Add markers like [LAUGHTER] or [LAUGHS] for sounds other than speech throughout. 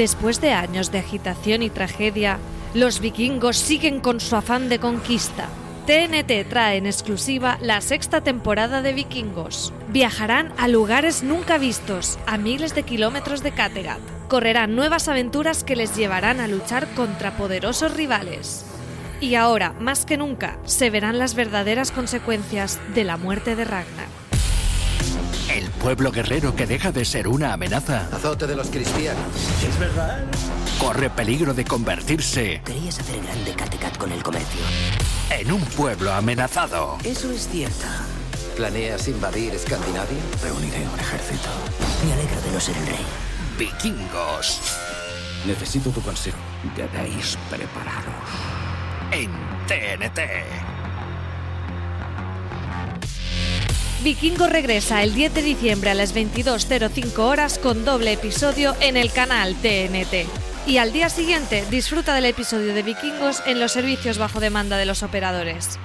Después de años de agitación y tragedia, los vikingos siguen con su afán de conquista. TNT trae en exclusiva la sexta temporada de Vikingos. Viajarán a lugares nunca vistos, a miles de kilómetros de Kattegat. Correrán nuevas aventuras que les llevarán a luchar contra poderosos rivales. Y ahora, más que nunca, se verán las verdaderas consecuencias de la muerte de Ragnar. El pueblo guerrero que deja de ser una amenaza Azote de los cristianos. ¿Es verdad? corre peligro de convertirse Querías hacer grande Kattegat con el comercio. en un pueblo amenazado. Eso es cierto. ¿Planeas invadir Escandinavia? Reuniré un ejército. Me alegra de no ser el rey. Vikingos Necesito tu consejo. Debéis prepararos. en TNT. Vikingo regresa el 10 de diciembre a las 22.05 horas con doble episodio en el canal TNT. Y al día siguiente disfruta del episodio de Vikingos en los servicios bajo demanda de los operadores.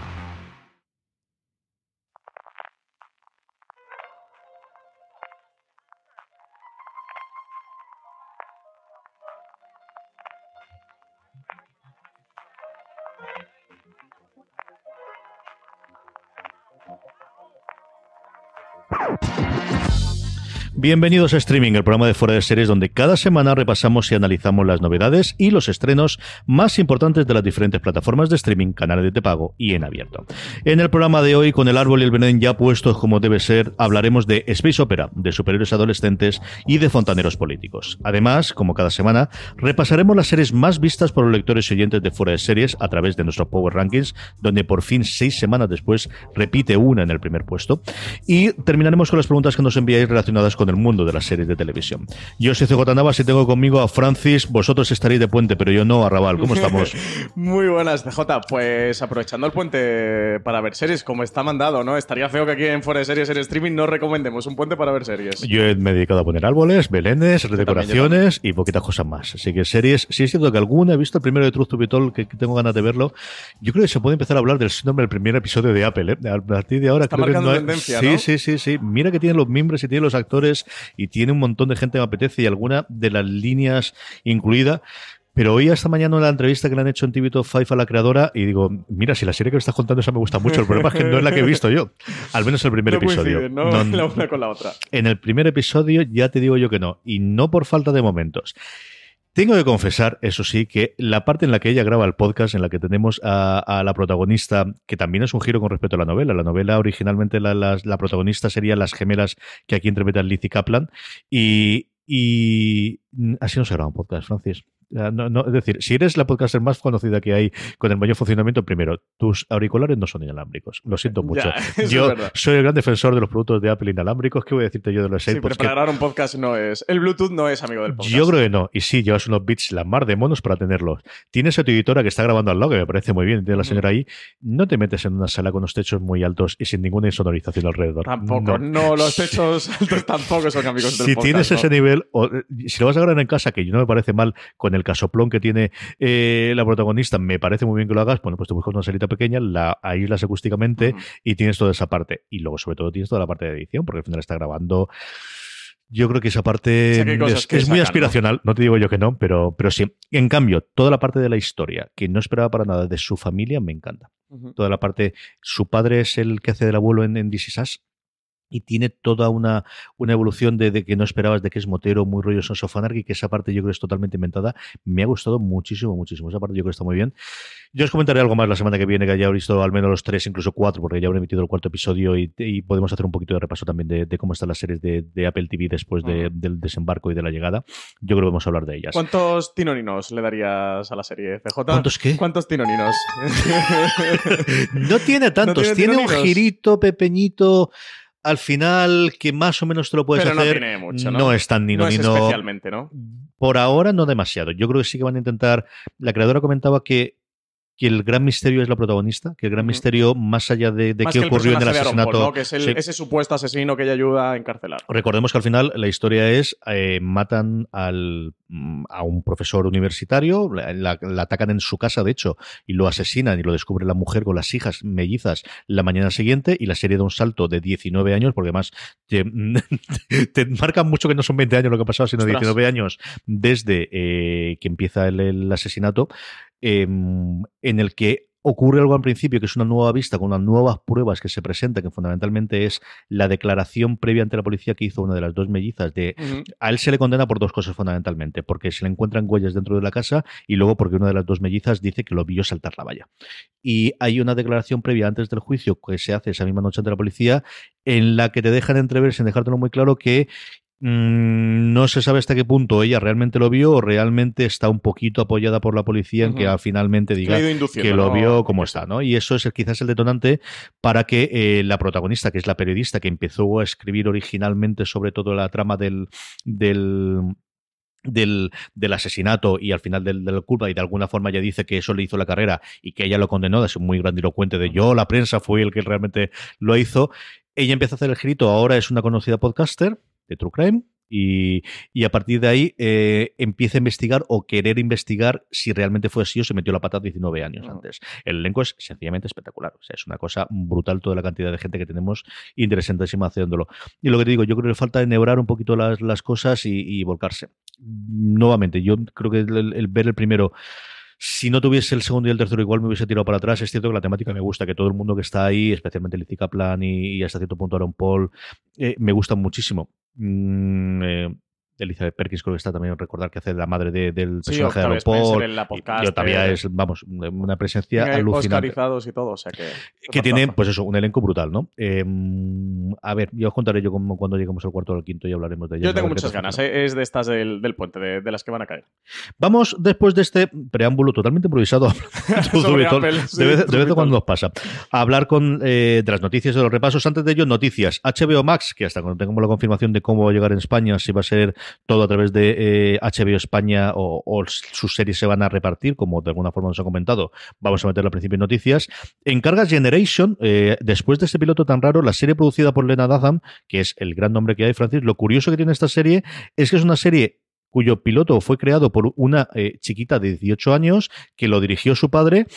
Bienvenidos a Streaming, el programa de fuera de series donde cada semana repasamos y analizamos las novedades y los estrenos más importantes de las diferentes plataformas de streaming, canales de pago y en abierto. En el programa de hoy, con el árbol y el veneno ya puestos como debe ser, hablaremos de Space Opera, de superhéroes adolescentes y de fontaneros políticos. Además, como cada semana, repasaremos las series más vistas por los lectores y oyentes de fuera de series a través de nuestro Power Rankings, donde por fin seis semanas después repite una en el primer puesto. Y terminaremos con las preguntas que nos enviáis relacionadas con el mundo de las series de televisión. Yo soy CJ Navas y tengo conmigo a Francis. Vosotros estaréis de puente, pero yo no, Arrabal. ¿Cómo estamos? [LAUGHS] Muy buenas, CJ. Pues aprovechando el puente para ver series, como está mandado, ¿no? Estaría feo que aquí en Fuera de Series en streaming no recomendemos un puente para ver series. Yo me he dedicado a poner árboles, belenes, redecoraciones y poquitas cosas más. Así que series, sí es cierto que alguna he visto el primero de Truth to Be Told, que tengo ganas de verlo. Yo creo que se puede empezar a hablar del síndrome del primer episodio de Apple. ¿eh? A partir de ahora Está creo que no hay- tendencia, Sí, ¿no? sí, sí, sí. Mira que tiene los miembros y tiene los actores y tiene un montón de gente que me apetece y alguna de las líneas incluida. Pero hoy esta mañana en la entrevista que le han hecho en TV Top 5 a la creadora y digo, mira, si la serie que me estás contando esa me gusta mucho, el problema es que no es la que he visto yo. Al menos el primer no episodio. ¿no? No- la una con la otra. en el primer episodio ya te digo yo que no, y no por falta de momentos. Tengo que confesar, eso sí, que la parte en la que ella graba el podcast, en la que tenemos a, la protagonista, que también es un giro con respecto a la novela. La novela originalmente la, la- protagonista sería las gemelas que aquí interpretan Lizzie Kaplan, y, y mm, así no se graba un podcast, Francis. No, no, es decir, si eres la podcaster más conocida que hay con el mayor funcionamiento, primero, tus auriculares no son inalámbricos. Lo siento mucho. [LAUGHS] Ya, Yo soy el gran defensor de los productos de Apple inalámbricos. ¿Qué voy a decirte yo de los Sí, pero AirPods? para que- grabar un podcast no es. El Bluetooth no es amigo del podcast. yo creo que no. Y sí, llevas unos bits la mar de monos para tenerlos. Tienes a tu editora que está grabando al lado, que me parece muy bien, tiene la Ujú. señora ahí. No te metes en una sala con los techos muy altos y sin ninguna insonorización alrededor. Tampoco. No. No, los techos altos tampoco son amigos del Si podcast. tienes ¿no? ese nivel, o, si lo vas a grabar en casa, que no me parece mal, con el casoplón que tiene eh, la protagonista, me parece muy bien que lo hagas. Bueno, pues te buscas una salita pequeña, la aíslas acústicamente y tienes toda esa parte. Y luego, sobre todo, tienes toda la parte de edición, porque al final está grabando. Yo creo que esa parte Sí que es, que es muy aspiracional, ¿no? te digo yo que no, pero, pero sí. En cambio, toda la parte de la historia, que no esperaba para nada de su familia, me encanta. Toda la parte, su padre es el que hace del abuelo en, en This Is Us, y tiene toda una, una evolución de, de que no esperabas, de que es motero, muy rollo Sons of Anarchy, que esa parte yo creo es totalmente inventada. Me ha gustado muchísimo, muchísimo. Esa parte yo creo que está muy bien. Yo os comentaré algo más la semana que viene, que haya visto al menos los tres, incluso cuatro, porque ya habré emitido el cuarto episodio y, y podemos hacer un poquito de repaso también de, de cómo están las series de, de Apple TV después del desembarco y de la llegada. Yo creo que vamos a hablar de ellas. ¿Cuántos tinoninos le darías a la serie, CJ? ¿Cuántos qué? ¿Cuántos tinoninos? [LAUGHS] No tiene [LAUGHS] tantos, tiene tiene, un girito pequeñito al final que más o menos te lo puedes Pero no hacer. tiene mucho, ¿no? es tan ni no no, es ni no. especialmente, ¿no? Por ahora no demasiado. Yo creo que sí que van a intentar. La creadora comentaba que que el gran misterio es la protagonista, que el gran misterio, más allá de, de Más qué que el ocurrió en el asesinato. ¿no? Que es el- Sí. ese supuesto asesino que ella ayuda a encarcelar. Recordemos que al final la historia es eh, matan al, mm, a un profesor universitario, la, la- la atacan en su casa, de hecho, y lo asesinan y lo descubre la mujer con las hijas mellizas la mañana siguiente y la serie da un salto de 19 años, porque además te, [LAUGHS] te marcan mucho que no son 20 años lo que ha pasado, sino Ostras. 19 años desde eh, que empieza el, el asesinato, eh, en el que ocurre algo al principio, que es una nueva vista con unas nuevas pruebas que se presentan, que fundamentalmente es la declaración previa ante la policía que hizo una de las dos mellizas de a él se le condena por dos cosas fundamentalmente, porque se le encuentran huellas dentro de la casa y luego porque una de las dos mellizas dice que lo vio saltar la valla. Y hay una declaración previa antes del juicio que se hace esa misma noche ante la policía en la que te dejan entrever sin dejártelo muy claro que no se sabe hasta qué punto ella realmente lo vio o realmente está un poquito apoyada por la policía en que finalmente diga que lo vio como está, ¿no? Y eso es el- quizás el detonante para que eh, la protagonista, que es la periodista que empezó a escribir originalmente sobre todo la trama del, del del, del asesinato y al final del, de la culpa y de alguna forma ella dice que eso le hizo la carrera y que ella lo condenó, es muy grandilocuente de yo, la prensa fue el que realmente lo hizo. Ella empieza a hacer el girito, ahora es una conocida podcaster de True Crime y, y a partir de ahí eh, empieza a investigar o querer investigar si realmente fue así o se metió la pata 19 años antes. El elenco es sencillamente espectacular, o sea, es una cosa brutal toda la cantidad de gente que tenemos interesantísima haciéndolo. Y lo que te digo, yo creo que falta enhebrar un poquito las, las cosas y, y volcarse. Nuevamente, yo creo que el, el ver el primero si no tuviese el segundo y el tercero, igual me hubiese tirado para atrás. Es cierto que la temática me gusta, que todo el mundo que está ahí, especialmente Lizzie Kaplan y, y hasta cierto punto Aaron Paul, eh, me gustan muchísimo. Mm, eh, Elizabeth Perkins creo que está también recordar que hace la madre de- del Sí, personaje de en la Y podcast, yo todavía eh, es, vamos, una presencia alucinante y todo, o sea que... que tiene, pues eso, un elenco brutal, ¿no? Eh, a ver, ya os contaré yo cómo- cuando lleguemos al cuarto o al quinto y hablaremos de ello. Yo tengo muchas ganas, eh, es de estas del, del puente, de, de las que van a caer. Vamos, después de este preámbulo totalmente improvisado, [LAUGHS] [LAUGHS] de, de sí, vez, de vez en cuando nos pasa, a hablar con eh, de las noticias de los repasos. Antes de ello, noticias. HBO Max, que hasta cuando tengamos la confirmación de cómo va a llegar en España, si va a ser todo a través de eh, HBO España o, sus series se van a repartir, como de alguna forma nos ha comentado, vamos a meterlo al principio en noticias. Encarga Generation, eh, después de este piloto tan raro, la serie producida por Lena Dunham, que es el gran nombre que hay, Francis, lo curioso que tiene esta serie es que es una serie cuyo piloto fue creado por una eh, chiquita de 18 años que lo dirigió su padre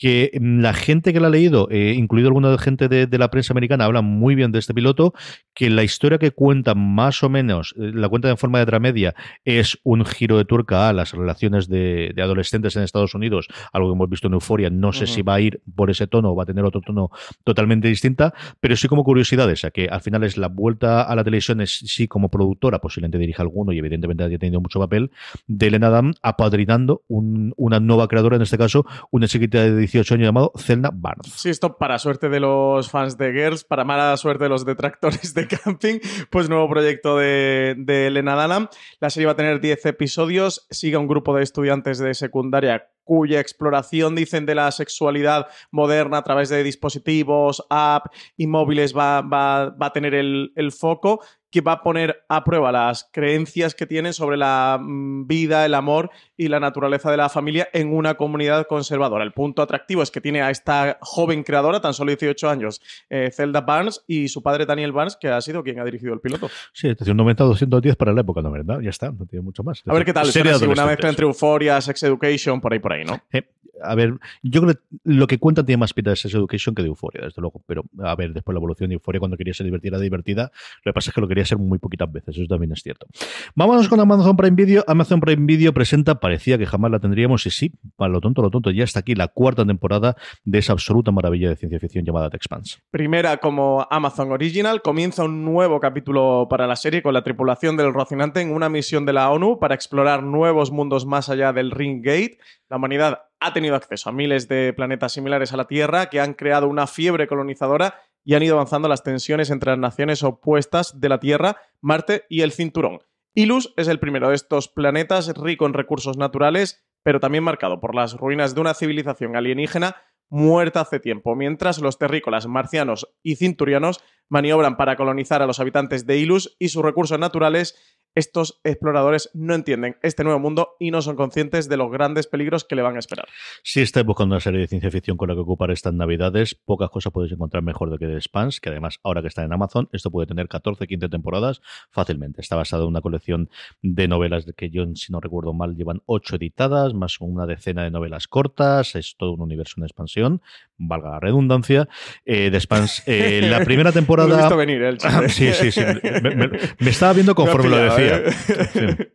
que mm, la gente que la ha leído, eh, incluido alguna gente de, de la prensa americana, habla muy bien de este piloto, que la historia que cuenta más o menos, eh, la cuenta en forma de dramedia, es un giro de tuerca a las relaciones de, de adolescentes en Estados Unidos, algo que hemos visto en Euforia, no sé si va a ir por ese tono o va a tener otro tono totalmente distinta, pero sí como curiosidad esa, que al final es la vuelta a la televisión, es sí como productora, posiblemente dirija alguno y evidentemente haya tenido mucho papel, de Elena Adam apadrinando un- una nueva creadora, en este caso, una chiquita de 18 años llamado Zelda Barnes. Sí, esto para suerte de los fans de Girls, para mala suerte de los detractores de Camping, pues nuevo proyecto de, de Elena Dunham. La serie va a tener 10 episodios, sigue un grupo de estudiantes de secundaria cuya exploración, dicen, de la sexualidad moderna a través de dispositivos, app y móviles va, va- va a tener el, el foco que va a poner a prueba las creencias que tienen sobre la mm, vida, el amor y la naturaleza de la familia en una comunidad conservadora. El punto atractivo es que tiene a esta joven creadora, tan solo 18 años, eh, Zelda Barnes, y su padre Daniel Barnes, que ha sido quien ha dirigido el piloto. Sí, es decir, un 90-210 para la época, ¿no? ¿Verdad? Ya está, no tiene mucho más. A ver qué tal. De así, una mezcla entre Euphoria, Sex Education, por ahí, por ahí, ¿no? Eh, a ver, yo creo que lo que cuentan tiene más pinta de Sex Education que de Euphoria, desde luego. Pero, a ver, después la evolución de Euphoria, cuando quería ser divertida, divertida. Lo que pasa es que lo quería ser muy poquitas veces, eso también es cierto. Vámonos con Amazon Prime Video. Amazon Prime Video presenta, parecía que jamás la tendríamos, y sí, para lo tonto, lo tonto, ya está aquí la cuarta temporada de esa absoluta maravilla de ciencia ficción llamada The Expanse. Primera como Amazon Original, comienza un nuevo capítulo para la serie con la tripulación del Rocinante en una misión de la ONU para explorar nuevos mundos más allá del Ring Gate. La humanidad ha tenido acceso a miles de planetas similares a la Tierra que han creado una fiebre colonizadora y han ido avanzando las tensiones entre las naciones opuestas de la Tierra, Marte y el Cinturón. Ilus es el primero de estos planetas rico en recursos naturales, pero también marcado por las ruinas de una civilización alienígena muerta hace tiempo, mientras los terrícolas marcianos y cinturianos maniobran para colonizar a los habitantes de Ilus y sus recursos naturales estos exploradores no entienden este nuevo mundo y no son conscientes de los grandes peligros que le van a esperar. Si estáis buscando una serie de ciencia ficción con la que ocupar estas navidades, pocas cosas podéis encontrar mejor de que The Spans, que además ahora que está en Amazon, esto puede tener 14, 15 temporadas fácilmente. Está basado en una colección de novelas que yo, si no recuerdo mal, llevan 8 editadas, más una decena de novelas cortas, es todo un universo en expansión, valga la redundancia. Eh, The Spans, eh, la [LAUGHS] primera temporada... Lo he visto venir, el [LAUGHS] chiste. sí, sí, sí. Me, me- me estaba viendo [LAUGHS] conforme lo decía. ¿Eh? Sí.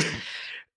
[LAUGHS]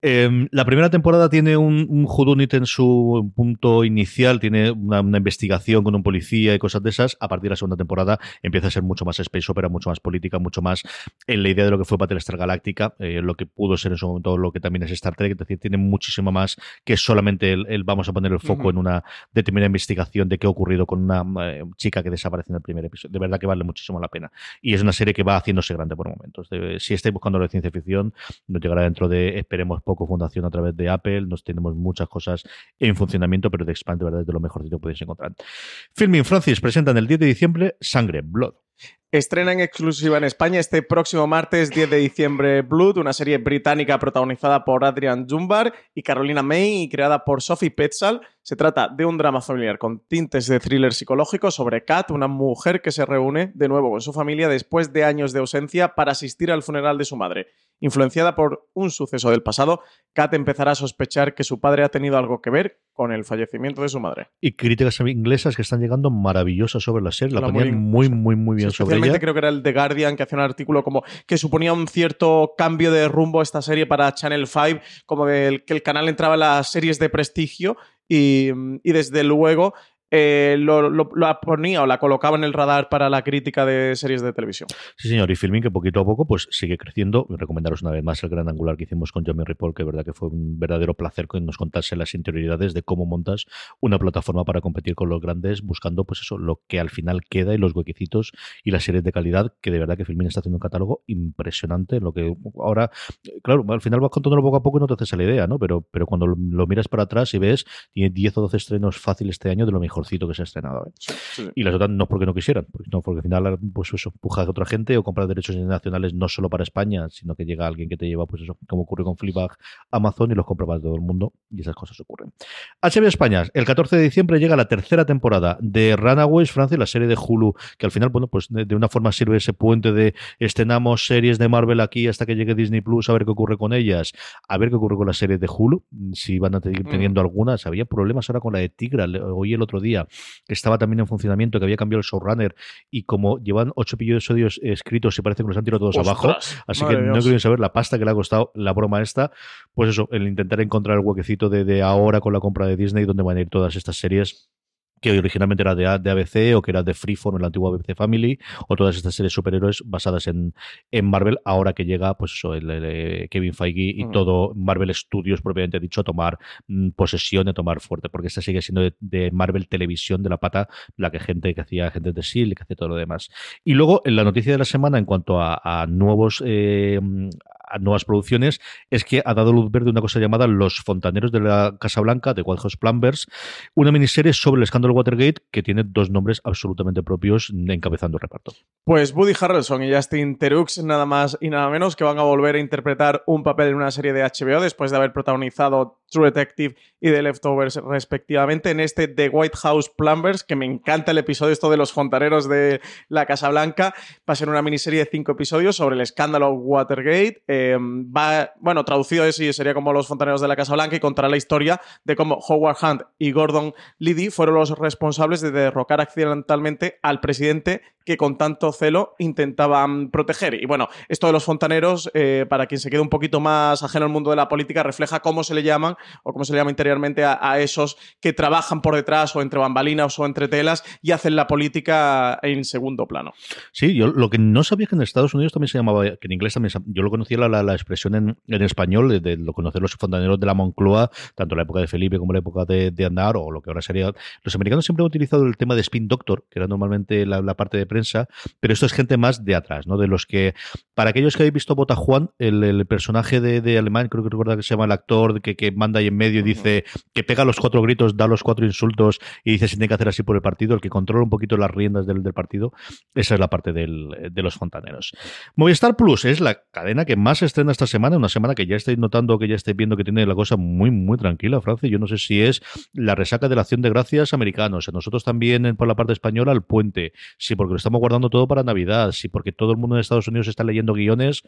Eh, la primera temporada tiene un, un whodunit en su punto inicial, tiene una, una investigación con un policía y cosas de esas. A partir de la segunda temporada empieza a ser mucho más space opera, mucho más política, mucho más en la idea de lo que fue Battlestar Galáctica, eh, lo que pudo ser en su momento lo que también es Star Trek. Es decir, tiene muchísimo más que solamente el, el vamos a poner el foco Ujú. en una determinada investigación de qué ha ocurrido con una eh, chica que desaparece en el primer episodio. De verdad que vale muchísimo la pena. Y es una serie que va haciéndose grande por momentos. De- si estáis buscando la ciencia ficción, nos llegará dentro de, esperemos, poco fundación a través de Apple. Nos tenemos muchas cosas en funcionamiento, pero The Expanse de verdad es de lo mejorcito que podéis encontrar. Filming Francis presentan el 10 de diciembre Sangre, Blood. Estrena en exclusiva en España este próximo martes 10 de diciembre Blood, una serie británica protagonizada por Adrian Jumbar y Carolina May y creada por Sophie Petzal. Se trata de un drama familiar con tintes de thriller psicológico sobre Kat, una mujer que se reúne de nuevo con su familia después de años de ausencia para asistir al funeral de su madre. Influenciada por un suceso del pasado, Kat empezará a sospechar que su padre ha tenido algo que ver con el fallecimiento de su madre. Y críticas inglesas que están llegando maravillosas sobre la serie. La La ponían muy- muy, muy, muy bien Sí, sobre especialmente ella. creo que era el The Guardian que hacía un artículo como que suponía un cierto cambio de rumbo a esta serie para Channel 5, como del que el canal entraba en las series de prestigio y, y desde luego eh, lo, ponía o la colocaba en el radar para la crítica de series de televisión. Sí, señor. Y Filming, que poquito a poco pues sigue creciendo. Recomendaros una vez más el gran angular que hicimos con Jamie Ripoll, que verdad que fue un verdadero placer que nos contase las interioridades de cómo montas una plataforma para competir con los grandes, buscando pues eso, lo que al final queda y los huequecitos y las series de calidad, que de verdad que Filming está haciendo un catálogo impresionante. Lo que ahora, claro, al final vas contándolo poco a poco y no te haces la idea, ¿no? Pero, pero cuando lo, lo miras para atrás y ves, tiene 10 o 12 estrenos fáciles este año de lo mejorcito que se ha estrenado. ¿eh? y las otras no es porque no quisieran, porque, no, porque al final pues eso, empuja a otra gente o comprar derechos nacionales no solo para España, sino que llega alguien que te lleva, pues eso, como ocurre con Fleabag, Amazon y los compra para todo el mundo y esas cosas ocurren. HBO España, el 14 de diciembre llega la tercera temporada de Runaways Francia, la serie de Hulu, que al final, bueno, pues de, de una forma sirve ese puente de estrenamos series de Marvel aquí hasta que llegue Disney Plus, a ver qué ocurre con ellas, a ver qué ocurre con las series de Hulu, si van a seguir teniendo algunas. Había problemas ahora con la de Tigra, oí el otro día, que estaba también en funcionamiento, que había cambiado el showrunner y como llevan ocho episodios escritos y parece que los han tirado todos abajo, así que no quiero saber la pasta que le ha costado la broma esta, pues eso, el intentar encontrar el huequecito de, de ahora con la compra de Disney, donde van a ir todas estas series que originalmente era de, de ABC o que era de Freeform, el antiguo ABC Family, o todas estas series superhéroes basadas en, en Marvel, ahora que llega pues eso, el, el, eh, Kevin Feige y Mm. todo Marvel Studios propiamente dicho a tomar mm, posesión, a tomar fuerte, porque esta sigue siendo de, de Marvel Televisión de la pata, la que gente que hacía gente de S.H.I.E.L.D., que hacía todo lo demás. Y luego, en la noticia de la semana, en cuanto a, a nuevos eh, nuevas producciones, es que ha dado luz verde una cosa llamada Los Fontaneros de la Casa Blanca, de White House Plumbers, una miniserie sobre el escándalo Watergate que tiene dos nombres absolutamente propios encabezando el reparto. Pues Woody Harrelson y Justin Terux, nada más y nada menos, que van a volver a interpretar un papel en una serie de HBO después de haber protagonizado True Detective y The Leftovers respectivamente en este The White House Plumbers, que me encanta el episodio esto de los fontaneros de la Casa Blanca. Va a ser una miniserie de cinco episodios sobre el escándalo Watergate. Eh, va, bueno, traducido es y sería como los fontaneros de la Casa Blanca y contará la historia de cómo Howard Hunt y Gordon Liddy fueron los responsables de derrocar accidentalmente al presidente que con tanto celo intentaban proteger. Y bueno, esto de los fontaneros, eh, para quien se quede un poquito más ajeno al mundo de la política, refleja cómo se le llaman o cómo se le llama interiormente a, esos que trabajan por detrás o entre bambalinas o entre telas y hacen la política en segundo plano. Sí, yo lo que no sabía es que en Estados Unidos también se llamaba, que en inglés también, yo lo conocía la, la, expresión en, en español, de lo conocer los fontaneros de la Moncloa, tanto en la época de Felipe como en la época de, de Andar, o lo que ahora sería. Los americanos siempre han utilizado el tema de Spin Doctor, que era normalmente la, la parte de prensa, pero esto es gente más de atrás, ¿no? De los que, para aquellos que habéis visto Bota Juan, el, personaje de, de, alemán, creo que recuerda que se llama el actor que, que manda ahí en medio y dice que pega los cuatro gritos, da los cuatro insultos y dice si tiene que hacer así por el partido, el que controla un poquito las riendas del, del partido, esa es la parte del, de los fontaneros. Movistar Plus es la cadena que más estrena esta semana, una semana que ya estáis notando, que ya estáis viendo que tiene la cosa muy, muy tranquila, Francia. Yo no sé si es la resaca de la acción de gracias americanos, nosotros también por la parte española el puente, si porque estamos guardando todo para Navidad, si porque todo el mundo en Estados Unidos está leyendo guiones,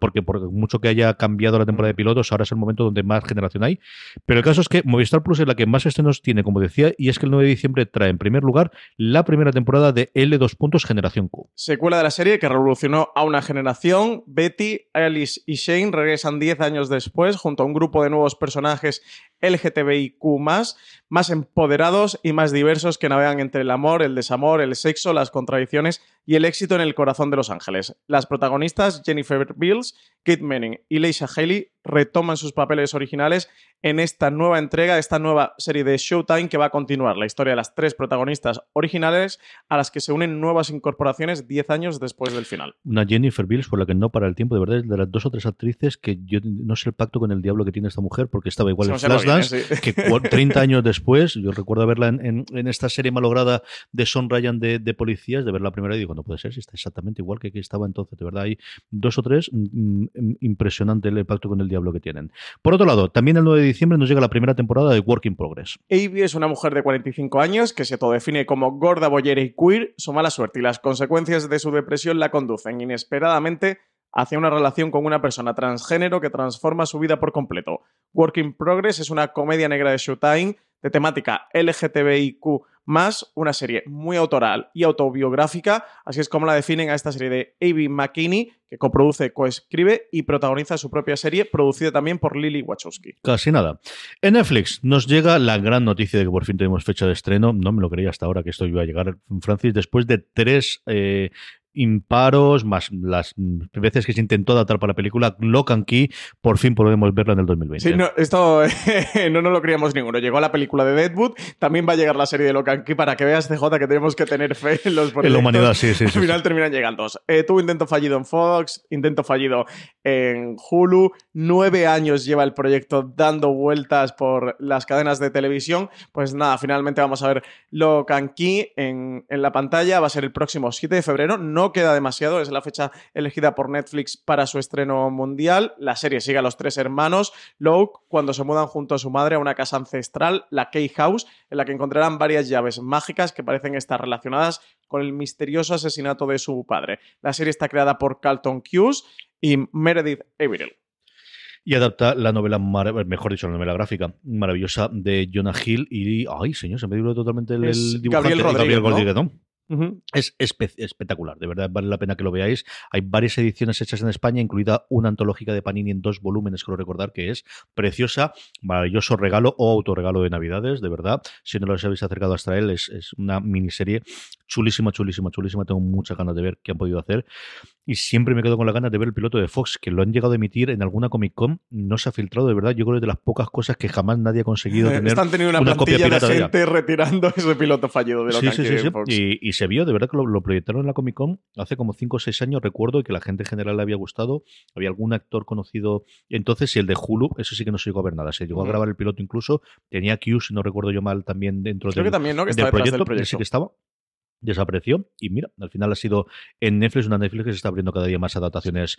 porque por mucho que haya cambiado la temporada de pilotos, ahora es el momento donde más generación hay. Pero el caso es que Movistar Plus es la que más estrenos tiene, como decía, y es que el 9 de diciembre trae en primer lugar la primera temporada de L2 puntos Generación Q. Secuela de la serie que revolucionó a una generación, Betty, Alice y Shane regresan 10 años después junto a un grupo de nuevos personajes LGTBIQ, más empoderados y más diversos que navegan entre el amor, el desamor, el sexo, las contradicciones y el éxito en el corazón de Los Ángeles. Las protagonistas Jennifer Beals, Kate Manning y Leisha Haley retoman sus papeles originales en esta nueva entrega, esta nueva serie de Showtime que va a continuar la historia de las tres protagonistas originales a las que se unen nuevas incorporaciones 10 años después del final. Una Jennifer Beals por la que no para el tiempo, de verdad, es de las dos o tres actrices que yo no sé el pacto con el diablo que tiene esta mujer porque estaba igual en Flashdance, ¿eh? sí. que 30 [LAUGHS] años después, yo recuerdo verla en, en, en, esta serie malograda de Son Ryan de, de, policías, de ver la primera y digo, no puede ser, si está exactamente igual que, que estaba entonces, de verdad, hay dos o tres, mm, impresionante el pacto con el diablo que tienen. Por otro lado, también el 9 de diciembre nos llega la primera temporada de Work in Progress. Avi es una mujer de 45 años que se autodefine como gorda, bollera y queer. Su mala suerte y las consecuencias de su depresión la conducen inesperadamente hacia una relación con una persona transgénero que transforma su vida por completo. Work in Progress es una comedia negra de Showtime de temática LGTBIQ, una serie muy autoral y autobiográfica, así es como la definen a esta serie de Avi McKinney, que coproduce, coescribe y protagoniza su propia serie, producida también por Lily Wachowski. Casi nada. En Netflix nos llega la gran noticia de que por fin tenemos fecha de estreno. No me lo creía hasta ahora que esto iba a llegar, Francis, después de tres eh, imparos, más las veces que se intentó adaptar para la película, Lock and Key, por fin podemos verla en el 2020. Sí, no, esto [LAUGHS] no nos lo creíamos ninguno. Llegó la película de Deadwood, también va a llegar la serie de Lock and Key para que veas, CJ, que tenemos que tener fe en los proyectos. En la humanidad, sí, sí. Al sí, final sí. terminan llegando. Eh, tuvo intento fallido en Fox, intento fallido en Hulu. Nueve años lleva el proyecto dando vueltas por las cadenas de televisión. Pues nada, finalmente vamos a ver Lock and Key en, en la pantalla. Va a ser el próximo 7 de febrero. No queda demasiado, es la fecha elegida por Netflix para su estreno mundial. La serie sigue a los tres hermanos Locke cuando se mudan junto a su madre a una casa ancestral, la Key House, en la que encontrarán varias llaves mágicas que parecen estar relacionadas con el misterioso asesinato de su padre. La serie está creada por Carlton Cuse y Meredith Averill y adapta la novela, mejor dicho, la novela gráfica maravillosa de Jonah Hill y, ay, señor, se me dio totalmente el, es dibujante Gabriel Rodríguez, Gabriel Rodríguez ¿no? Uh -huh. Es espe espectacular, de verdad vale la pena que lo veáis. Hay varias ediciones hechas en España, incluida una antológica de Panini en dos volúmenes, creo recordar que es preciosa, maravilloso regalo o autorregalo de Navidades, de verdad. Si no los habéis acercado hasta él, es, es una miniserie chulísima, chulísima, chulísima. Tengo muchas ganas de ver qué han podido hacer. Y siempre me quedo con la ganas de ver el piloto de Fox, que lo han llegado a emitir en alguna Comic Con. No se ha filtrado, de verdad. Yo creo que es de las pocas cosas que jamás nadie ha conseguido [LAUGHS] tener. Están teniendo una, una copia pirata de gente retirando ese piloto fallido de lo sí, que sí, sí, sí. Y, y, se vio, de verdad, que lo, lo, proyectaron en la Comic Con hace como 5 o 6 años, recuerdo, y que la gente en general le había gustado. Había algún actor conocido. Entonces, y el de Hulu, eso sí que no se llegó a ver nada. Se llegó uh -huh. a grabar el piloto incluso. Tenía Q, si no recuerdo yo mal, también dentro Creo del, que también, ¿no? que del, proyecto, del proyecto. Sí que estaba desapareció y mira, al final ha sido en Netflix, una Netflix que se está abriendo cada día más adaptaciones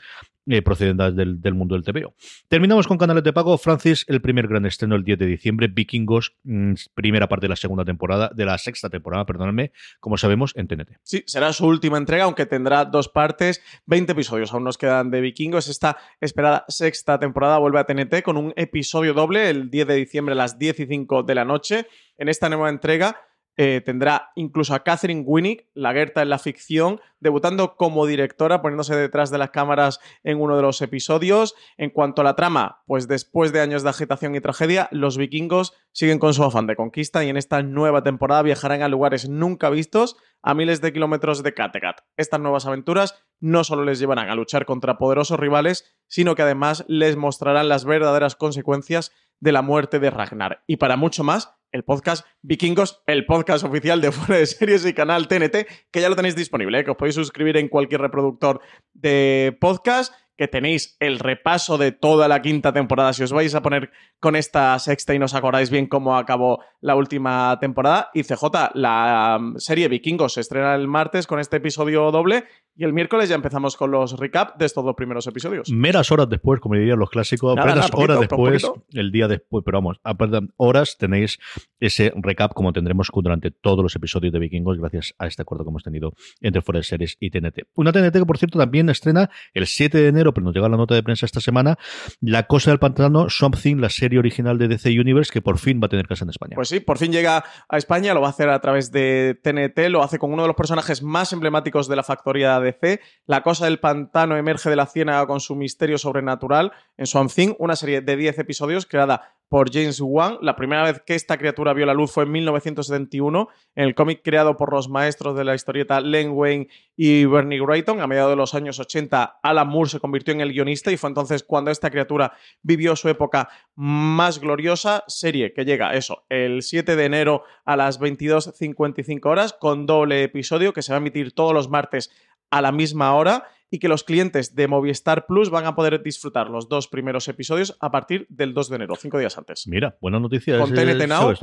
eh, procedentes del, del, mundo del TVO. Terminamos con canales de pago. Francis, el primer gran estreno el 10 de diciembre, Vikingos, mmm, primera parte de la segunda temporada, de la sexta temporada, perdóname, como sabemos, en TNT. Sí, será su última entrega, aunque tendrá dos partes, 20 episodios aún nos quedan de Vikingos. Esta esperada sexta temporada vuelve a TNT con un episodio doble el 10 de diciembre a las 10 y 5 de la noche. En esta nueva entrega eh, tendrá incluso a Catherine Winnick, la Gerta en la ficción, debutando como directora, poniéndose detrás de las cámaras en uno de los episodios. En cuanto a la trama, pues después de años de agitación y tragedia, los vikingos siguen con su afán de conquista y en esta nueva temporada viajarán a lugares nunca vistos a miles de kilómetros de Kattegat. Estas nuevas aventuras no solo les llevarán a luchar contra poderosos rivales, sino que además les mostrarán las verdaderas consecuencias de la muerte de Ragnar. Y para mucho más, el podcast Vikingos, el podcast oficial de Fuera de Series y canal TNT, que ya lo tenéis disponible, ¿eh? que os podéis suscribir en cualquier reproductor de podcast que tenéis el repaso de toda la quinta temporada. Si os vais a poner con esta sexta y no os acordáis bien cómo acabó la última temporada. Y CJ, la um, serie Vikingos se estrena el martes con este episodio doble y el miércoles ya empezamos con los recap de estos dos primeros episodios. Meras horas después, como dirían los clásicos, Nada, apenas nada, poquito, horas después, poquito. el día después, pero vamos, apenas horas tenéis ese recap como tendremos durante todos los episodios de Vikingos gracias a este acuerdo que hemos tenido entre Fuera de Series y TNT. Una TNT que, por cierto, también estrena el 7 de enero, pero nos llega la nota de prensa esta semana, La Cosa del Pantano, Something, la serie original de DC Universe, que por fin va a tener casa en España. Pues sí, por fin llega a España, lo va a hacer a través de TNT, lo hace con uno de los personajes más emblemáticos de la factoría DC. La cosa del pantano emerge de la ciénaga con su misterio sobrenatural en Swamp Thing, una serie de 10 episodios creada por James Wan. La primera vez que esta criatura vio la luz fue en 1971, en el cómic creado por los maestros de la historieta Len Wayne y Bernie Wrightson. A mediados de los años 80, Alan Moore se convirtió en el guionista y fue entonces cuando esta criatura vivió su época más gloriosa. Serie que llega, eso, el 7 de enero a las 22.55 horas, con doble episodio que se va a emitir todos los martes a la misma hora y que los clientes de Movistar Plus van a poder disfrutar los dos primeros episodios a partir del 2 de enero, cinco días antes. Mira, buena noticia. Con TNT Now.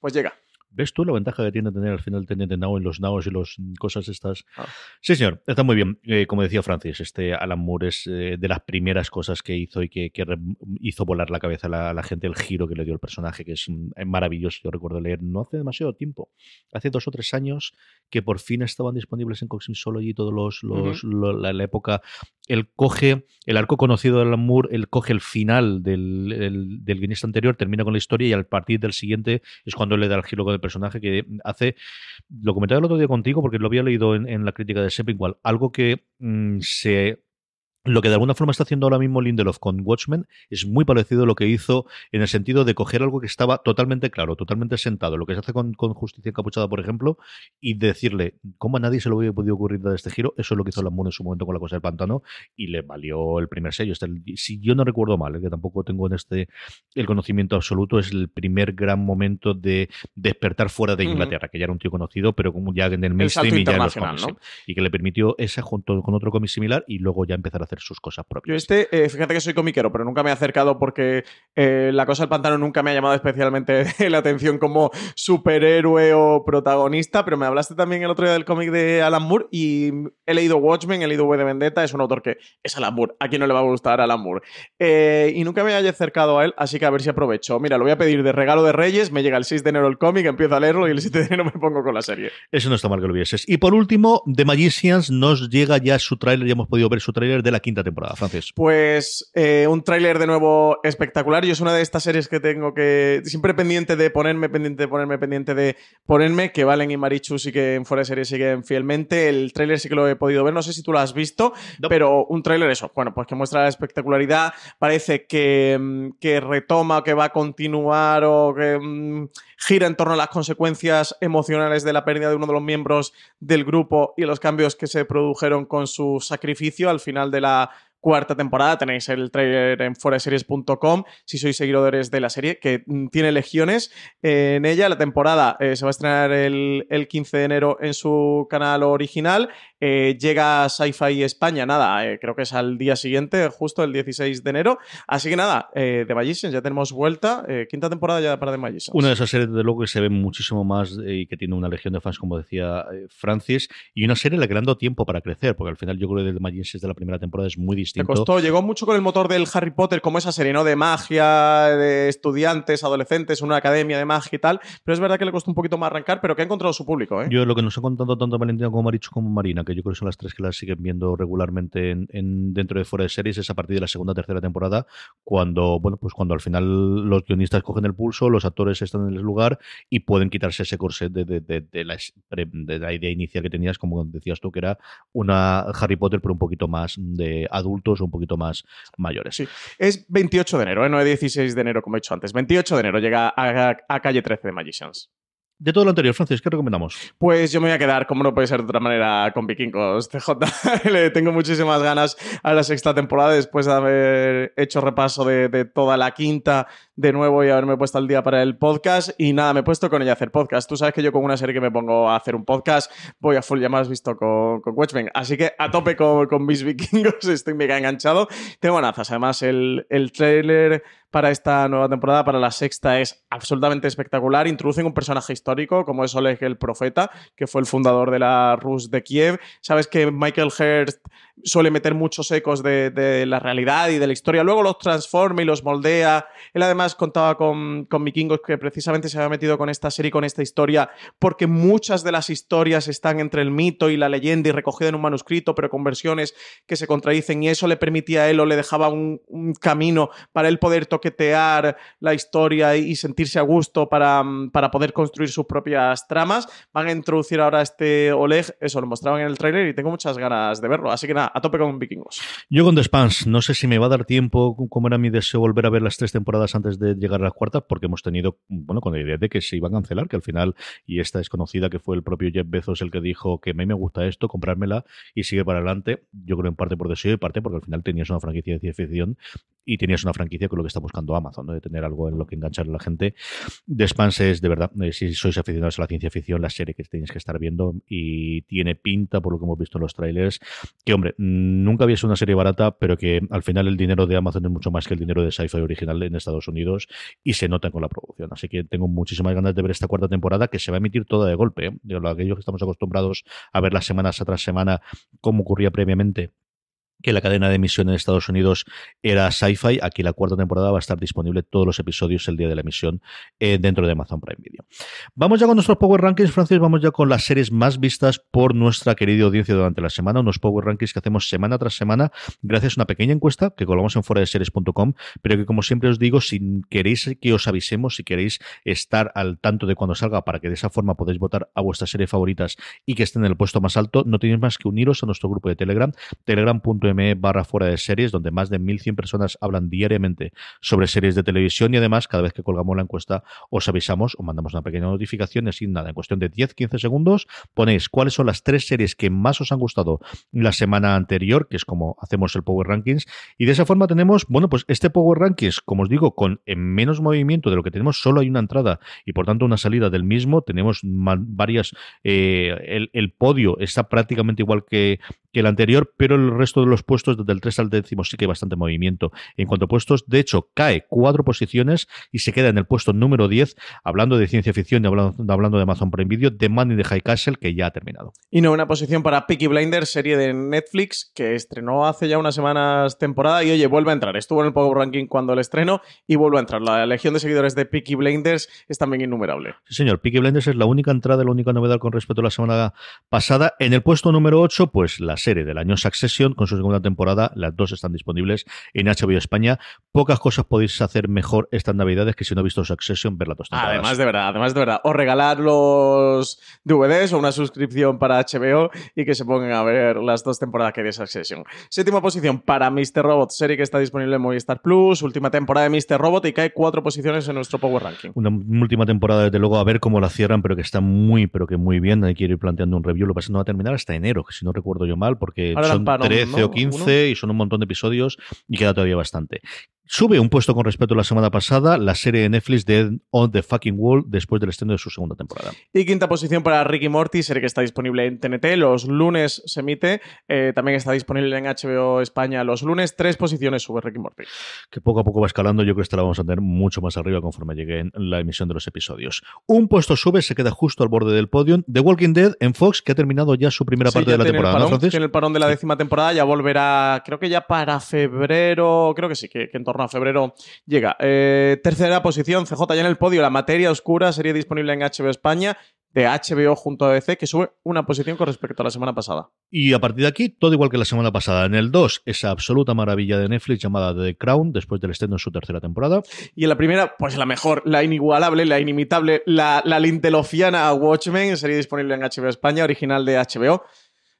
Pues llega. ¿Ves tú la ventaja que tiene tener al final TNT Now en los Naos y las cosas estas? Ah. Sí, señor, está muy bien. Eh, como decía Francis, este Alan Moore es eh, de las primeras cosas que hizo y que, hizo volar la cabeza a la, a la gente, el giro que le dio el personaje, que es mm, maravilloso. Yo recuerdo leer no hace demasiado tiempo, hace dos o tres años, que por fin estaban disponibles en Coximsology todos los, los lo- la, la época. Él coge el arco conocido de Alan Moore, él coge el final del, el- del guionista anterior, termina con la historia y al partir del siguiente es cuando le da el giro con personaje que hace, lo comentaba el otro día contigo porque lo había leído en, en la crítica de Sepp igual, algo que mm, se... Lo que de alguna forma está haciendo ahora mismo Lindelof con Watchmen es muy parecido a lo que hizo en el sentido de coger algo que estaba totalmente claro, totalmente sentado, lo que se hace con, con Justicia Encapuchada, por ejemplo, y decirle, ¿cómo a nadie se le hubiera podido ocurrir dar este giro? Eso es lo que hizo Moore en su momento con la cosa del pantano y le valió el primer sello. Este, si yo no recuerdo mal, eh, que tampoco tengo en este el conocimiento absoluto, es el primer gran momento de despertar fuera de. Inglaterra, que ya era un tío conocido, pero como ya en el mainstream y ya en los cómics, ¿no? y que le permitió esa junto con otro cómic similar y luego ya empezar a hacer sus cosas Yo propias. este, eh, fíjate que soy comiquero, pero nunca me he acercado porque eh, la cosa del pantano nunca me ha llamado especialmente [LAUGHS] la atención como superhéroe o protagonista, pero me hablaste también el otro día del cómic de Alan Moore y he leído Watchmen, he leído V de Vendetta, es un autor que es Alan Moore, a quien no le va a gustar Alan Moore. Eh, y nunca me haya acercado a él, así que a ver si aprovecho. Mira, lo voy a pedir de regalo de Reyes, me llega el 6 de enero el cómic, empiezo a leerlo y el 7 de enero [LAUGHS] me pongo con la serie. Eso no está mal que lo vieses. Y por último, The Magicians nos llega ya su tráiler, ya hemos podido ver su tráiler de la quinta temporada, Francis. Pues eh, un tráiler de nuevo espectacular. Yo es una de estas series que tengo que. Siempre pendiente de ponerme, pendiente de ponerme, pendiente de ponerme. Que Valen y Marichu sí que en fuera de serie siguen fielmente. El tráiler sí que lo he podido ver. No sé si tú lo has visto, No. pero un tráiler eso. Bueno, pues que muestra la espectacularidad. Parece que, mm, que retoma, que va a continuar o que mm, gira en torno a las consecuencias emocionales de la pérdida de uno de los miembros del grupo y los cambios que se produjeron con su sacrificio al final de la cuarta temporada. Tenéis el trailer en foreseries.com si sois seguidores de la serie, que mm, tiene legiones eh, en ella. La temporada eh, se va a estrenar el, el 15 de enero en su canal original. Eh, llega a Sci-Fi España, nada, eh, creo que es al día siguiente, justo el 16 de enero. Así que nada, eh, The Magicians, ya tenemos vuelta. Quinta temporada ya para The Magicians. Una de esas series, de luego, que se ve muchísimo más y que tiene una legión de fans, como decía Francis, y una serie a la que le han dado tiempo para crecer, porque al final yo creo que The Magicians de la primera temporada es muy distinto. costó, llegó mucho con el motor del Harry Potter, como esa serie, ¿no? De magia, de estudiantes, adolescentes, una academia de magia y tal. Pero es verdad que le costó un poquito más arrancar, pero que ha encontrado su público, ¿eh? Yo lo que nos ha contado tanto Valentina como Marichu como Marina, que yo creo que son las tres que las siguen viendo regularmente en, en- dentro de fuera de series, es a partir de la segunda tercera temporada, cuando, bueno, pues cuando al final los guionistas cogen el pulso, los actores están en el lugar y pueden quitarse ese corset de, de- la, idea inicial que tenías, como decías tú, que era una Harry Potter, pero un poquito más de adultos o un poquito más mayores. Sí. Es 28 de enero, ¿eh? no es 16 de enero, como he dicho antes. 28 de enero llega a calle 13 de Magicians. De todo lo anterior, Francis, ¿qué recomendamos? Pues yo me voy a quedar, como no puede ser de otra manera, con Vikingos [LAUGHS] CJ. Le tengo muchísimas ganas a la sexta temporada después de haber hecho repaso de, de toda la quinta, de nuevo y haberme puesto al día para el podcast. Y nada, me he puesto con ella a hacer podcast. Tú sabes que yo con una serie que me pongo a hacer un podcast voy a full, ya me has visto con, con Watchmen. Así que a tope con, con mis [LAUGHS] vikingos, estoy mega enganchado. Tengo nazas. Además, el, el trailer para esta nueva temporada, para la sexta, es absolutamente espectacular. Introducen un personaje histórico como es Oleg el Profeta, que fue el fundador de la Rus de Kiev. Sabes que Michael Hearst suele meter muchos ecos de, de, la realidad y de la historia. Luego los transforma y los moldea. Él además contaba con, con vikingos que precisamente se había metido con esta serie, con esta historia, porque muchas de las historias están entre el mito y la leyenda y recogidas en un manuscrito, pero con versiones que se contradicen y eso le permitía a él o le dejaba un, un camino para él poder toquetear la historia y sentirse a gusto para, para poder construir sus propias tramas. Van a introducir ahora este Oleg, eso lo mostraban en el tráiler y tengo muchas ganas de verlo. Así que nada, a tope con vikingos. Yo con The Spans, no sé si me va a dar tiempo, como era mi deseo, volver a ver las tres temporadas antes de llegar a las cuartas, porque hemos tenido, bueno, con la idea de que se iba a cancelar, que al final, y esta es conocida, que fue el propio Jeff Bezos el que dijo que a mí me gusta esto, comprármela y sigue para adelante. Yo creo en parte por deseo y parte porque al final tenías una franquicia de ciencia ficción y tenías una franquicia con lo que está buscando Amazon, ¿no? de tener algo en lo que enganchar a la gente. The es, de verdad, eh, si sois aficionados a la ciencia ficción, la serie que tenéis que estar viendo y tiene pinta, por lo que hemos visto en los trailers, que, hombre, nunca había sido una serie barata, pero que al final el dinero de Amazon es mucho más que el dinero de sci-fi original en Estados Unidos y se nota con la producción. Así que tengo muchísimas ganas de ver esta cuarta temporada que se va a emitir toda de golpe. ¿eh? Aquellos que estamos acostumbrados a ver las semanas tras semana como ocurría previamente que la cadena de emisión en Estados Unidos era Sci-Fi. Aquí la cuarta temporada va a estar disponible todos los episodios el día de la emisión eh, dentro de Amazon Prime Video. Vamos ya con nuestros Power Rankings, Francis. Vamos ya con las series más vistas por nuestra querida audiencia durante la semana. Unos Power Rankings que hacemos semana tras semana gracias a una pequeña encuesta que colgamos en fuera de series.com, pero que como siempre os digo, si queréis que os avisemos, si queréis estar al tanto de cuando salga para que de esa forma podáis votar a vuestras series favoritas y que estén en el puesto más alto, no tenéis más que uniros a nuestro grupo de Telegram, telegram.com m barra fuera de series, donde más de 1.100 personas hablan diariamente sobre series de televisión y además cada vez que colgamos la encuesta os avisamos o mandamos una pequeña notificación así nada, en cuestión de 10-15 segundos ponéis cuáles son las tres series que más os han gustado la semana anterior, que es como hacemos el Power Rankings y de esa forma tenemos, bueno, pues este Power Rankings, como os digo, con en menos movimiento de lo que tenemos, solo hay una entrada y por tanto una salida del mismo, tenemos varias, eh, el, el, podio está prácticamente igual que, que el anterior, pero el resto de los puestos desde el 3 al décimo sí que hay bastante movimiento. En cuanto a puestos, de hecho, cae cuatro posiciones y se queda en el puesto número 10, hablando de ciencia ficción y hablando, hablando de Amazon Prime Video, de Money de High Castle, que ya ha terminado. Y no, una posición para Peaky Blinders, serie de Netflix, que estrenó hace ya unas semanas temporada y oye, vuelve a entrar. Estuvo en el Power Ranking cuando el estreno y vuelve a entrar. La legión de seguidores de Peaky Blinders es también innumerable. Sí, señor. Peaky Blinders es la única entrada, la única novedad con respecto a la semana pasada. En el puesto número 8, pues la serie del año Succession con su segunda temporada. Las dos están disponibles en HBO España. Pocas cosas podéis hacer mejor estas navidades que si no ha visto Succession, ver las dos temporadas. Además de verdad, además de verdad. O regalar los DVDs o una suscripción para HBO y que se pongan a ver las dos temporadas que hay de Succession. Séptima posición para Mr. Robot, serie que está disponible en Movistar Plus. Última temporada de Mr. Robot y cae cuatro posiciones en nuestro Power Ranking. Una última temporada, desde luego, a ver cómo la cierran, pero que está muy, pero que muy bien. Hay que ir planteando un review. Lo que pasa no va a terminar hasta enero, que si no recuerdo yo mal, porque Ahora son 13 ¿no? o 15 ¿Uno? y son un montón de episodios y queda todavía bastante. Sube un puesto con respecto a la semana pasada la serie de Netflix de On the Fucking Wall después del estreno de su segunda temporada. Y quinta posición para Ricky Morty, serie que está disponible en TNT. Los lunes se emite. Eh, también está disponible en HBO España los lunes. Tres posiciones sube Ricky Morty. Que poco a poco va escalando. Yo creo que esta la vamos a tener mucho más arriba conforme llegue en la emisión de los episodios. Un puesto sube, se queda justo al borde del podio. The Walking Dead en Fox, que ha terminado ya su primera sí, parte de la temporada. El parón, ¿no? Tiene el parón de la décima temporada. Ya volverá, creo que ya para febrero. Creo que sí, que, que en torno a febrero llega. Eh, tercera posición, CJ ya en el podio, La Materia Oscura, serie disponible en HBO España, de HBO junto a DC, que sube una posición con respecto a la semana pasada. Y a partir de aquí, todo igual que la semana pasada. En el 2, esa absoluta maravilla de Netflix llamada The Crown, después del estreno en su tercera temporada. Y en la primera, pues la mejor, la inigualable, la inimitable, la, la lintelofiana Watchmen, serie disponible en HBO España, original de HBO.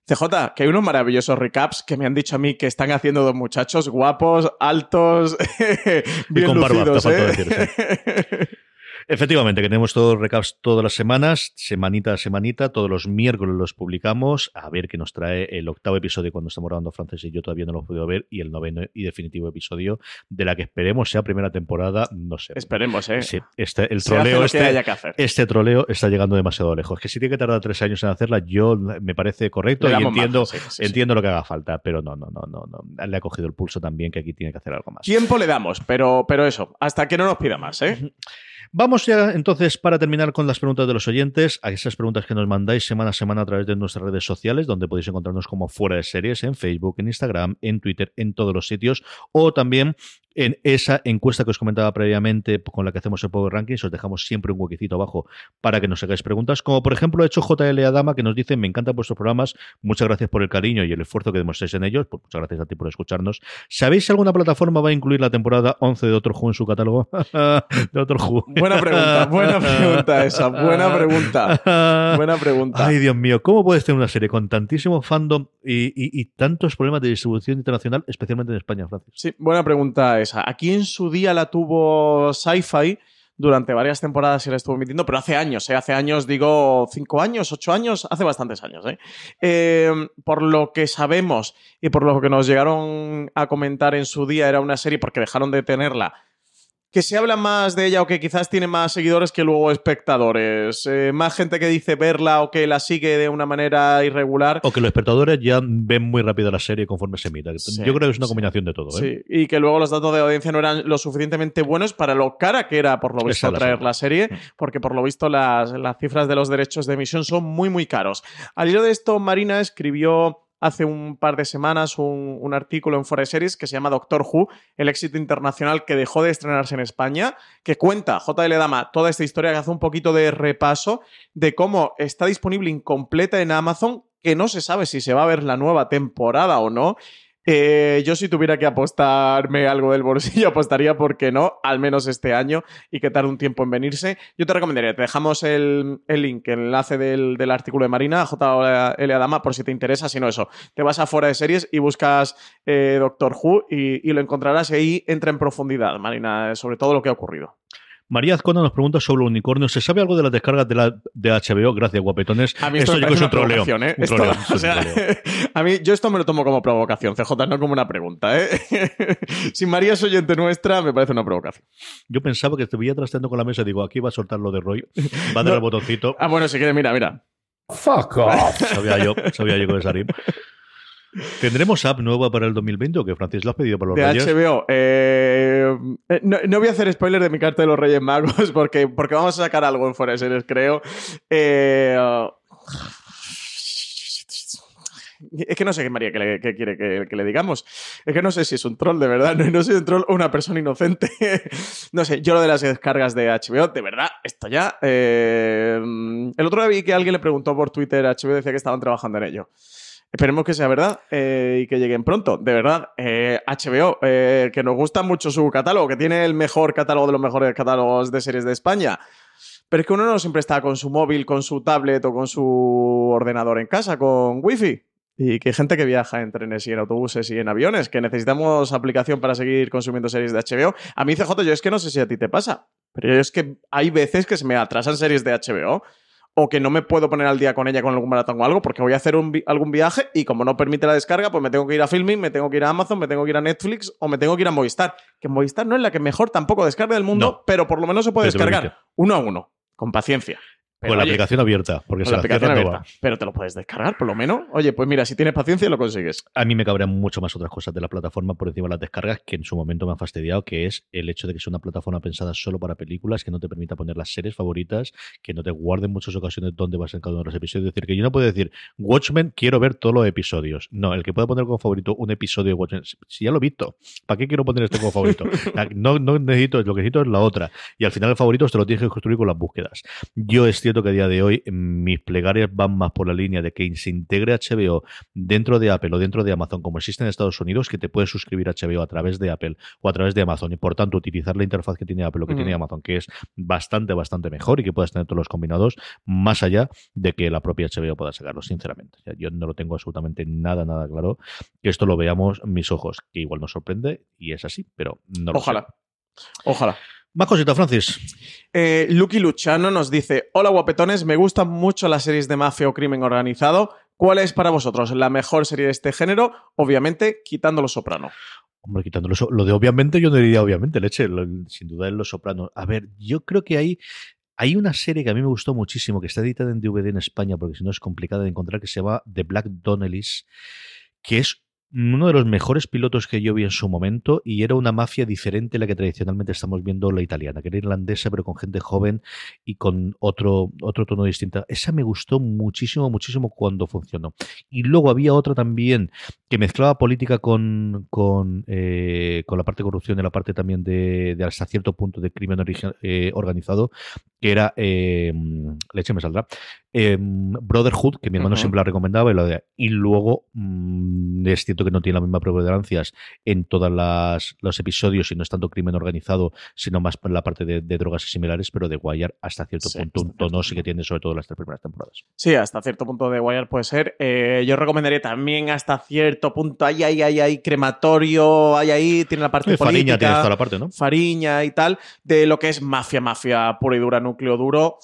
CJ, que hay unos maravillosos recaps que me han dicho a mí que están haciendo dos muchachos guapos, altos, bien [LAUGHS] y con lucidos, ¿eh? [LAUGHS] Efectivamente, que tenemos todos los recaps todas las semanas, semanita a semanita, todos los miércoles los publicamos, a ver qué nos trae el octavo episodio cuando estamos grabando Frances y yo todavía no lo he podido ver, y el noveno y definitivo episodio de la que esperemos sea primera temporada, no sé. Esperemos, ¿eh? Sí, este, el troleo este, que haya que hacer. este troleo está llegando demasiado lejos. Que si tiene que tardar tres años en hacerla, yo me parece correcto y entiendo, sí, sí. entiendo lo que haga falta, pero no, no, no, no, no. Le ha cogido el pulso también que aquí tiene que hacer algo más. Tiempo le damos, pero, pero eso, hasta que no nos pida más, ¿eh? Vamos ya entonces para terminar con las preguntas de los oyentes, a esas preguntas que nos mandáis semana a semana a través de nuestras redes sociales, donde podéis encontrarnos como fuera de series en Facebook, en Instagram, en Twitter, en todos los sitios, o también en esa encuesta que os comentaba previamente con la que hacemos el Power Rankings, os dejamos siempre un huequecito abajo para que nos hagáis preguntas, como por ejemplo ha hecho JL Adama que nos dice, me encantan vuestros programas, muchas gracias por el cariño y el esfuerzo que demostréis en ellos, pues muchas gracias a ti por escucharnos. ¿Sabéis si alguna plataforma va a incluir la temporada 11 de Doctor Who en su catálogo? de [LAUGHS] Doctor Who. Buena pregunta, buena [LAUGHS] pregunta esa, buena pregunta. Buena pregunta. Ay, Dios mío, ¿cómo puedes tener una serie con tantísimo fandom y, y- y tantos problemas de distribución internacional, especialmente en España, Francis? Sí, buena pregunta esa. Aquí en su día la tuvo Sci-Fi durante varias temporadas y la estuvo emitiendo, pero hace años, ¿eh? Hace años, digo, cinco años, ocho años, hace bastantes años, ¿eh? Eh, Por lo que sabemos y por lo que nos llegaron a comentar en su día, era una serie porque dejaron de tenerla. Que se habla más de ella o que quizás tiene más seguidores que luego espectadores. Eh, más gente que dice verla o que la sigue de una manera irregular. O que los espectadores ya ven muy rápido la serie conforme se. Sí, Yo creo que es una sí. combinación de todo. ¿eh? Sí, y que luego los datos de audiencia no eran lo suficientemente buenos para lo cara que era, por lo visto, Esa traer la serie, porque por lo visto las, las cifras de los derechos de emisión son muy, muy caros. Al hilo de esto, Marina escribió hace un par de semanas un, artículo en Forest Series que se llama Doctor Who, el éxito internacional que dejó de estrenarse en España, que cuenta, JL Dama, toda esta historia, que hace un poquito de repaso de cómo está disponible incompleta en Amazon, que no se sabe si se va a ver la nueva temporada o no. Eh, yo si tuviera que apostarme algo del bolsillo, [LAUGHS] apostaría porque no, al menos este año, y que tarde un tiempo en venirse. Yo te recomendaría, te dejamos el, el link, el enlace del, del artículo de Marina, JL Adama, por si te interesa, si no eso. Te vas a fuera de series y buscas eh, Doctor Who y, y lo encontrarás y ahí entra en profundidad, Marina, sobre todo lo que ha ocurrido. María Azcona nos pregunta sobre los unicornios. ¿Se sabe algo de las descargas de, la, de HBO? Gracias, guapetones. A mí esto, me es un una troleo. provocación, ¿eh? Un Esto- troleo, o es un [LAUGHS] sea, troleo. a mí, yo esto me lo tomo como provocación, CJ, no como una pregunta, ¿eh? [LAUGHS] si María es oyente nuestra, me parece una provocación. Yo pensaba que te veía trasteando con la mesa. Digo, aquí va a soltar lo de Roy. Va a [LAUGHS] dar No. el botoncito. Ah, bueno, si quieres, mira, mira. Fuck off. Sabía yo, sabía yo que iba a salir. ¿Tendremos app nueva para el 2020 o que Francis lo has pedido para los De Reyes? HBO. eh, eh, no, no voy a hacer spoiler de mi carta de los Reyes Magos [LAUGHS] porque, porque vamos a sacar algo en Fuera de Series, creo. Eh, es que no sé qué María que le, que quiere que, que le digamos. Es que no sé si es un troll de verdad. [LAUGHS] No, no soy un troll o una persona inocente. [LAUGHS] no sé, yo lo de las descargas de HBO, de verdad, esto ya. eh, el otro día vi que alguien le preguntó por Twitter a HBO decía que estaban trabajando en ello. Esperemos que sea verdad eh, y que lleguen pronto. De verdad, eh, HBO, eh, que nos gusta mucho su catálogo, que tiene el mejor catálogo de los mejores catálogos de series de España. Pero es que uno no siempre está con su móvil, con su tablet o con su ordenador en casa, con wifi. Y que hay gente que viaja en trenes y en autobuses y en aviones, que necesitamos aplicación para seguir consumiendo series de HBO. A mí, CJ, yo es que no sé si a ti te pasa, pero yo es que hay veces que se me atrasan series de HBO o que no me puedo poner al día con ella con algún maratón o algo porque voy a hacer un vi- algún viaje y como no permite la descarga, pues me tengo que ir a Filming, me tengo que ir a Amazon, me tengo que ir a Netflix o me tengo que ir a Movistar. Que Movistar no es la que mejor tampoco descarga del mundo, No. pero por lo menos se puede descargar permite. uno a uno, con paciencia. Pero, Con la oye, aplicación abierta, porque con se la aplicación no abierta. va. Pero te lo puedes descargar, por lo menos. Oye, pues mira, si tienes paciencia lo consigues. A mí me cabrean mucho más otras cosas de la plataforma por encima de las descargas que en su momento me han fastidiado, que es el hecho de que sea una plataforma pensada solo para películas, que no te permita poner las series favoritas, que no te guarde en muchas ocasiones dónde vas en cada uno de los episodios. Es decir, que yo no puedo decir, Watchmen, quiero ver todos los episodios. No, el que pueda poner como favorito un episodio de Watchmen, si ya lo he visto, ¿para qué quiero poner este como favorito? [LAUGHS] No, no necesito, lo que necesito es la otra. Y al final el favorito te lo tienes que construir con las búsquedas. Yo es cierto que a día de hoy mis plegarias van más por la línea de que se integre HBO dentro de Apple o dentro de Amazon, como existe en Estados Unidos, que te puedes suscribir a HBO a través de Apple o a través de Amazon y por tanto utilizar la interfaz que tiene Apple o que tiene Amazon, que es bastante, bastante mejor y que puedas tener todos los combinados, más allá de que la propia HBO pueda sacarlo, sinceramente. O sea, yo no lo tengo absolutamente nada, nada claro que esto lo veamos mis ojos, que igual nos sorprende y es así, pero no lo sé. Ojalá. Más cositas, Francis. Eh, Lucky Luchano nos dice: Hola guapetones, me gustan mucho las series de mafia o crimen organizado. ¿Cuál es para vosotros la mejor serie de este género? Obviamente, quitando Los Soprano. Hombre, quitando lo, lo de obviamente, yo no diría obviamente, leche, lo- sin duda en Los Sopranos. A ver, yo creo que hay, hay una serie que a mí me gustó muchísimo, que está editada en DVD en España, porque si no es complicada de encontrar, que se llama The Black Donnellys, que es uno de los mejores pilotos que yo vi en su momento y era una mafia diferente a la que tradicionalmente estamos viendo la italiana, que era irlandesa pero con gente joven y con otro, otro tono distinto. Esa me gustó muchísimo, muchísimo cuando funcionó. Y luego había otra también que mezclaba política con, con, eh, con la parte de corrupción y la parte también de, de hasta cierto punto de crimen eh, organizado, que era, eh, leche me saldrá, Brotherhood, que mi hermano siempre la recomendaba, y, la y luego mm, es cierto que no tiene la misma preponderancias en todos los episodios y no es tanto crimen organizado, sino más la parte de, de drogas y similares, pero de Wire hasta cierto Sí, punto hasta un tono sí que tiene sobre todo las tres primeras temporadas. Sí, hasta cierto punto de Wire puede ser. Yo recomendaría también hasta cierto punto. Ahí, ahí, ahí, ahí, crematorio, ahí, ahí, tiene la parte Eh, política. Fariña tiene toda la parte, ¿no? Fariña y tal, de lo que es mafia, mafia pura y dura, núcleo duro.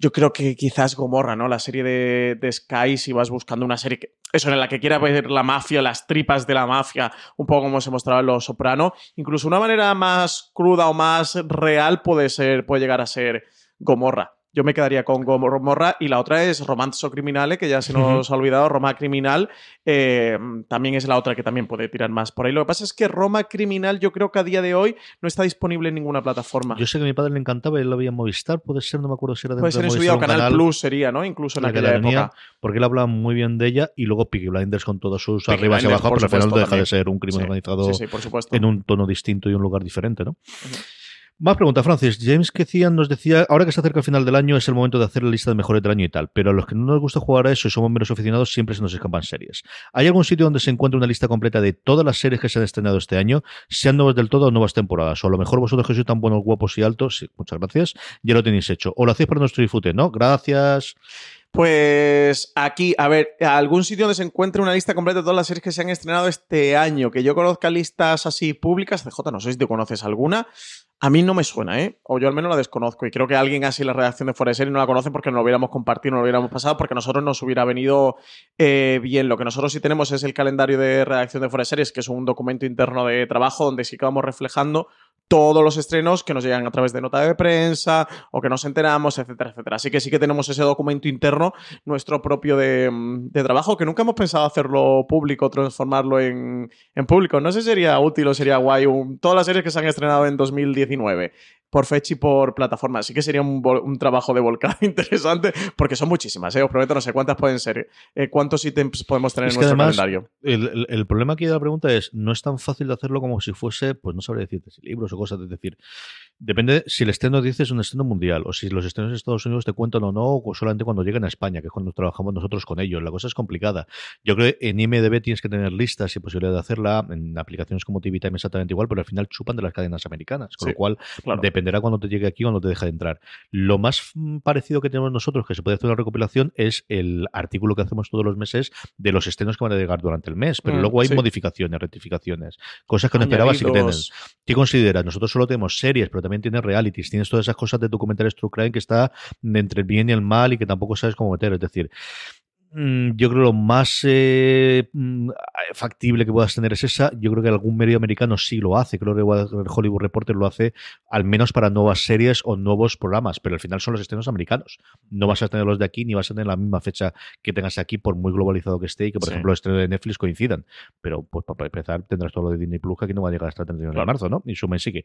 Yo creo que quizás Gomorra, ¿no? La serie de, de Sky, si vas buscando una serie que, eso, en la que quiera ver la mafia, las tripas de la mafia, un poco como se mostraba en Los Soprano, incluso una manera más cruda o más real puede ser, puede llegar a ser Gomorra. Yo me quedaría con Gomorra y la otra es Romanzo Criminale, que ya se nos ha olvidado, Roma Criminal, eh, también es la otra que también puede tirar más por ahí. Lo que pasa es que Roma Criminal yo creo que a día de hoy no está disponible en ninguna plataforma. Yo sé que a mi padre le encantaba, él lo veía en Movistar, puede ser, no me acuerdo si era de Puede ser en su Movistar vida o un Canal, Plus sería, ¿no? Incluso en la que aquella la tenía, época. porque él hablaba muy bien de ella y luego Peaky Blinders con todos sus Peaky arribas y Blinders, abajo, por pero al final no deja de ser un crimen Sí, organizado Sí, sí, por supuesto. en un tono distinto y un lugar diferente, ¿no? Más preguntas, Francis. James Kecian nos decía, ahora que se acerca el final del año es el momento de hacer la lista de mejores del año y tal, pero a los que no nos gusta jugar a eso y somos menos aficionados siempre se nos escapan series. ¿Hay algún sitio donde se encuentre una lista completa de todas las series que se han estrenado este año, sean nuevas del todo o nuevas temporadas? O a lo mejor vosotros que sois tan buenos, guapos y altos, sí, muchas gracias, ya lo tenéis hecho. O lo hacéis para nuestro disfrute, ¿no? Gracias. Pues aquí, a ver, algún sitio donde se encuentre una lista completa de todas las series que se han estrenado este año. Que yo conozca listas así públicas, CJ, no sé si te conoces alguna. A mí no me suena, ¿eh? O yo al menos la desconozco. Y creo que alguien así la redacción de Fuera de no la conoce porque no lo hubiéramos compartido, no lo hubiéramos pasado, porque a nosotros nos hubiera venido eh, bien. Lo que nosotros sí tenemos es el calendario de redacción de Fuera de Series, que es un documento interno de trabajo donde sí que vamos reflejando todos los estrenos que nos llegan a través de nota de prensa o que nos enteramos, etcétera, etcétera. Así que sí que tenemos ese documento interno, nuestro propio de, mm, de trabajo, que nunca hemos pensado hacerlo público, transformarlo en, en público. No sé si sería útil o sería guay un- todas las series que se han estrenado en 2019 por fecha y por plataforma. Sí que sería un, un trabajo de volcado [LAUGHS] interesante, porque son muchísimas, ¿eh? Os prometo, no sé cuántas pueden ser. eh, ¿Cuántos ítems podemos tener Es en nuestro además, calendario? El, el- el problema aquí de la pregunta es, no es tan fácil de hacerlo como si fuese, pues no sabría decirte si libros o cosas, es decir, depende si el estreno dices un estreno mundial o si los estrenos de Estados Unidos te cuentan o no, o solamente cuando lleguen a España, que es cuando trabajamos nosotros con ellos. La cosa es complicada. Yo creo que en IMDB tienes que tener listas y posibilidad de hacerla, en aplicaciones como TV Time exactamente igual, pero al final chupan de las cadenas americanas, con Sí, lo cual Claro. Dependerá cuando te llegue aquí o no te deja de entrar. Lo más mm, parecido que tenemos nosotros, que se puede hacer una recopilación, es el artículo que hacemos todos los meses de los estrenos que van a llegar durante el mes. Pero Mm, luego hay sí. modificaciones, rectificaciones, cosas que no esperabas y que tienes. Añadidos. ¿Qué consideras? Nosotros solo tenemos series, pero también tienes realities, tienes todas esas cosas de documentales True Crime que está entre el bien y el mal y que tampoco sabes cómo meter. Es decir, yo creo lo más eh, mm, factible que puedas tener es esa. Yo creo que algún medio americano sí lo hace. Creo que el Hollywood Reporter lo hace al menos para nuevas series o nuevos programas, pero al final son los estrenos americanos. No vas a tener los de aquí ni vas a tener la misma fecha que tengas aquí, por muy globalizado que esté y que, por Sí. ejemplo, los estrenos de Netflix coincidan. Pero, pues, para empezar, tendrás todo lo de Disney Plus que aquí no va a llegar hasta el 31 de marzo, ¿no? Y suma y sigue.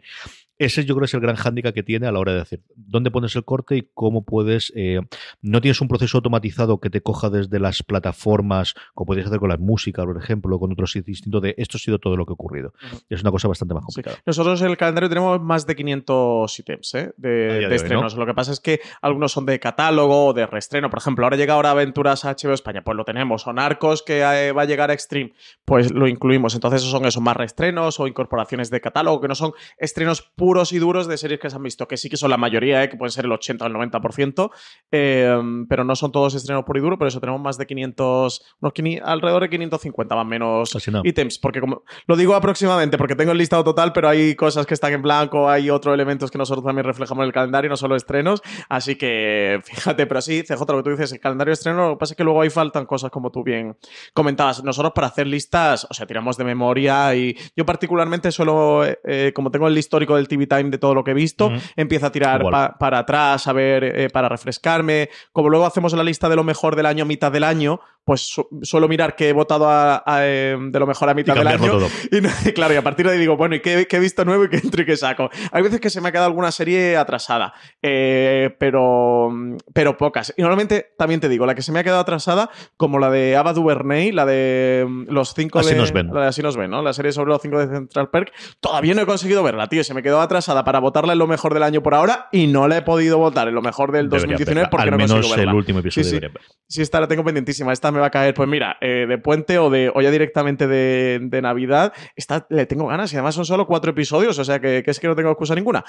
Ese yo creo es el gran hándicap que tiene a la hora de decir dónde pones el corte y cómo puedes. eh, no tienes un proceso automatizado que te coja desde las plataformas, como podrías hacer con la música, por ejemplo, con otros sitios distintos de esto ha sido todo lo que ha ocurrido. Es una cosa bastante más Sí. complicada. Nosotros en el calendario tenemos más de 500 ítems ¿eh? De, de de estrenos. Lo que pasa es que algunos son de catálogo o de reestreno. Por ejemplo, ahora llega ahora Aventuras a HBO España, pues lo tenemos. O Narcos, que eh, va a llegar a Extreme, pues lo incluimos. Entonces, esos son esos más reestrenos o incorporaciones de catálogo, que no son estrenos puros y duros de series que se han visto, que sí que son la mayoría, ¿eh? que pueden ser el 80 o el 90%, eh, pero no son todos estrenos puro y duro, por eso tenemos más de 500, unos 500 alrededor de 550 más o menos nada. ítems, porque como lo digo aproximadamente, porque tengo el listado total, pero hay cosas que están en blanco, hay otros elementos que nosotros también reflejamos en el calendario, no solo estrenos, así que [LAUGHS] fíjate, pero sí, CJ, lo que tú dices, el calendario de estreno, lo que pasa es que luego ahí faltan cosas como tú bien comentabas. Nosotros para hacer listas, o sea, tiramos de memoria y yo particularmente suelo, eh, como tengo el histórico del TV Time de todo lo que he visto, Ujú. empiezo a tirar pa- para atrás, a ver, eh, para refrescarme. Como luego hacemos la lista de lo mejor del año a mitad del año, pues su- suelo mirar que he votado a- a, eh, de lo mejor a Y mitad del año. todo. [LAUGHS] Y no- claro, y a partir de ahí digo, bueno, ¿y qué, qué he visto nuevo y qué entro y qué saco? Hay veces que se me ha quedado alguna serie atrasada, eh, pero, pero pocas. Y normalmente, también te digo, la que se me ha quedado atrasada, como la de Ava DuVernay, la de mm, los cinco Así de... nos ven. La de Así nos ven, ¿no? La serie sobre los cinco de Central Perk. Todavía no he conseguido verla, tío. Se me quedó atrasada para votarla en lo mejor del año por ahora y no la he podido votar en lo mejor del Debería 2019 verla. porque Al no menos consigo verla. el último episodio Sí. Sí, esta la tengo pendientísima. Esta me va a caer, pues mira, eh, de puente o de o ya directamente de, de Navidad. Esta le tengo ganas y además son solo cuatro episodios, o sea que, que es que no tengo excusa ninguna.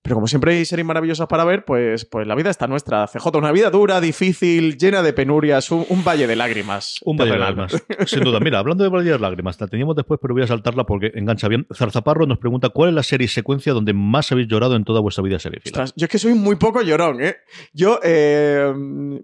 Pero como siempre hay series maravillosas para ver, pues, pues la vida está nuestra. CJ, una vida dura, difícil, llena de penurias, un, un valle de lágrimas. Un valle de lágrimas. Sin duda. Mira, hablando de valle de lágrimas, la teníamos después, pero voy a saltarla porque engancha bien. Zarzaparro nos pregunta cuál es la serie secuencia donde más habéis llorado en toda vuestra vida serie. Yo es que soy muy poco llorón, ¿eh? Yo, eh,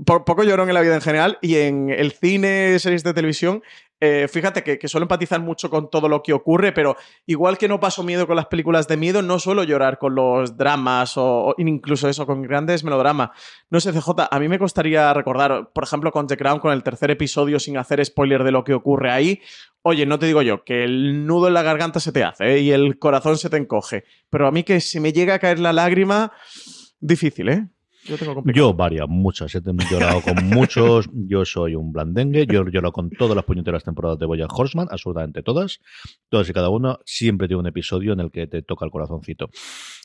po- poco llorón en la vida en general y en el cine, series de televisión, eh, fíjate que, que suelo empatizar mucho con todo lo que ocurre, pero igual que no paso miedo con las películas de miedo, no suelo llorar con los dramas o, incluso eso, con grandes melodramas. No sé, CJ, a mí me costaría recordar, por ejemplo, con The Crown, con el tercer episodio, sin hacer spoiler de lo que ocurre ahí. Oye, no te digo yo, que el nudo en la garganta se te hace ¿eh? y el corazón se te encoge. Pero a mí que se me llega a caer la lágrima, difícil, ¿eh? Yo tengo complicado. Yo, varias, muchas. He llorado con muchos. Yo soy un blandengue. Yo he llorado con todas las puñeteras temporadas de Boya Horseman, absolutamente todas. Todas y cada una. Siempre tiene un episodio en el que te toca el corazoncito.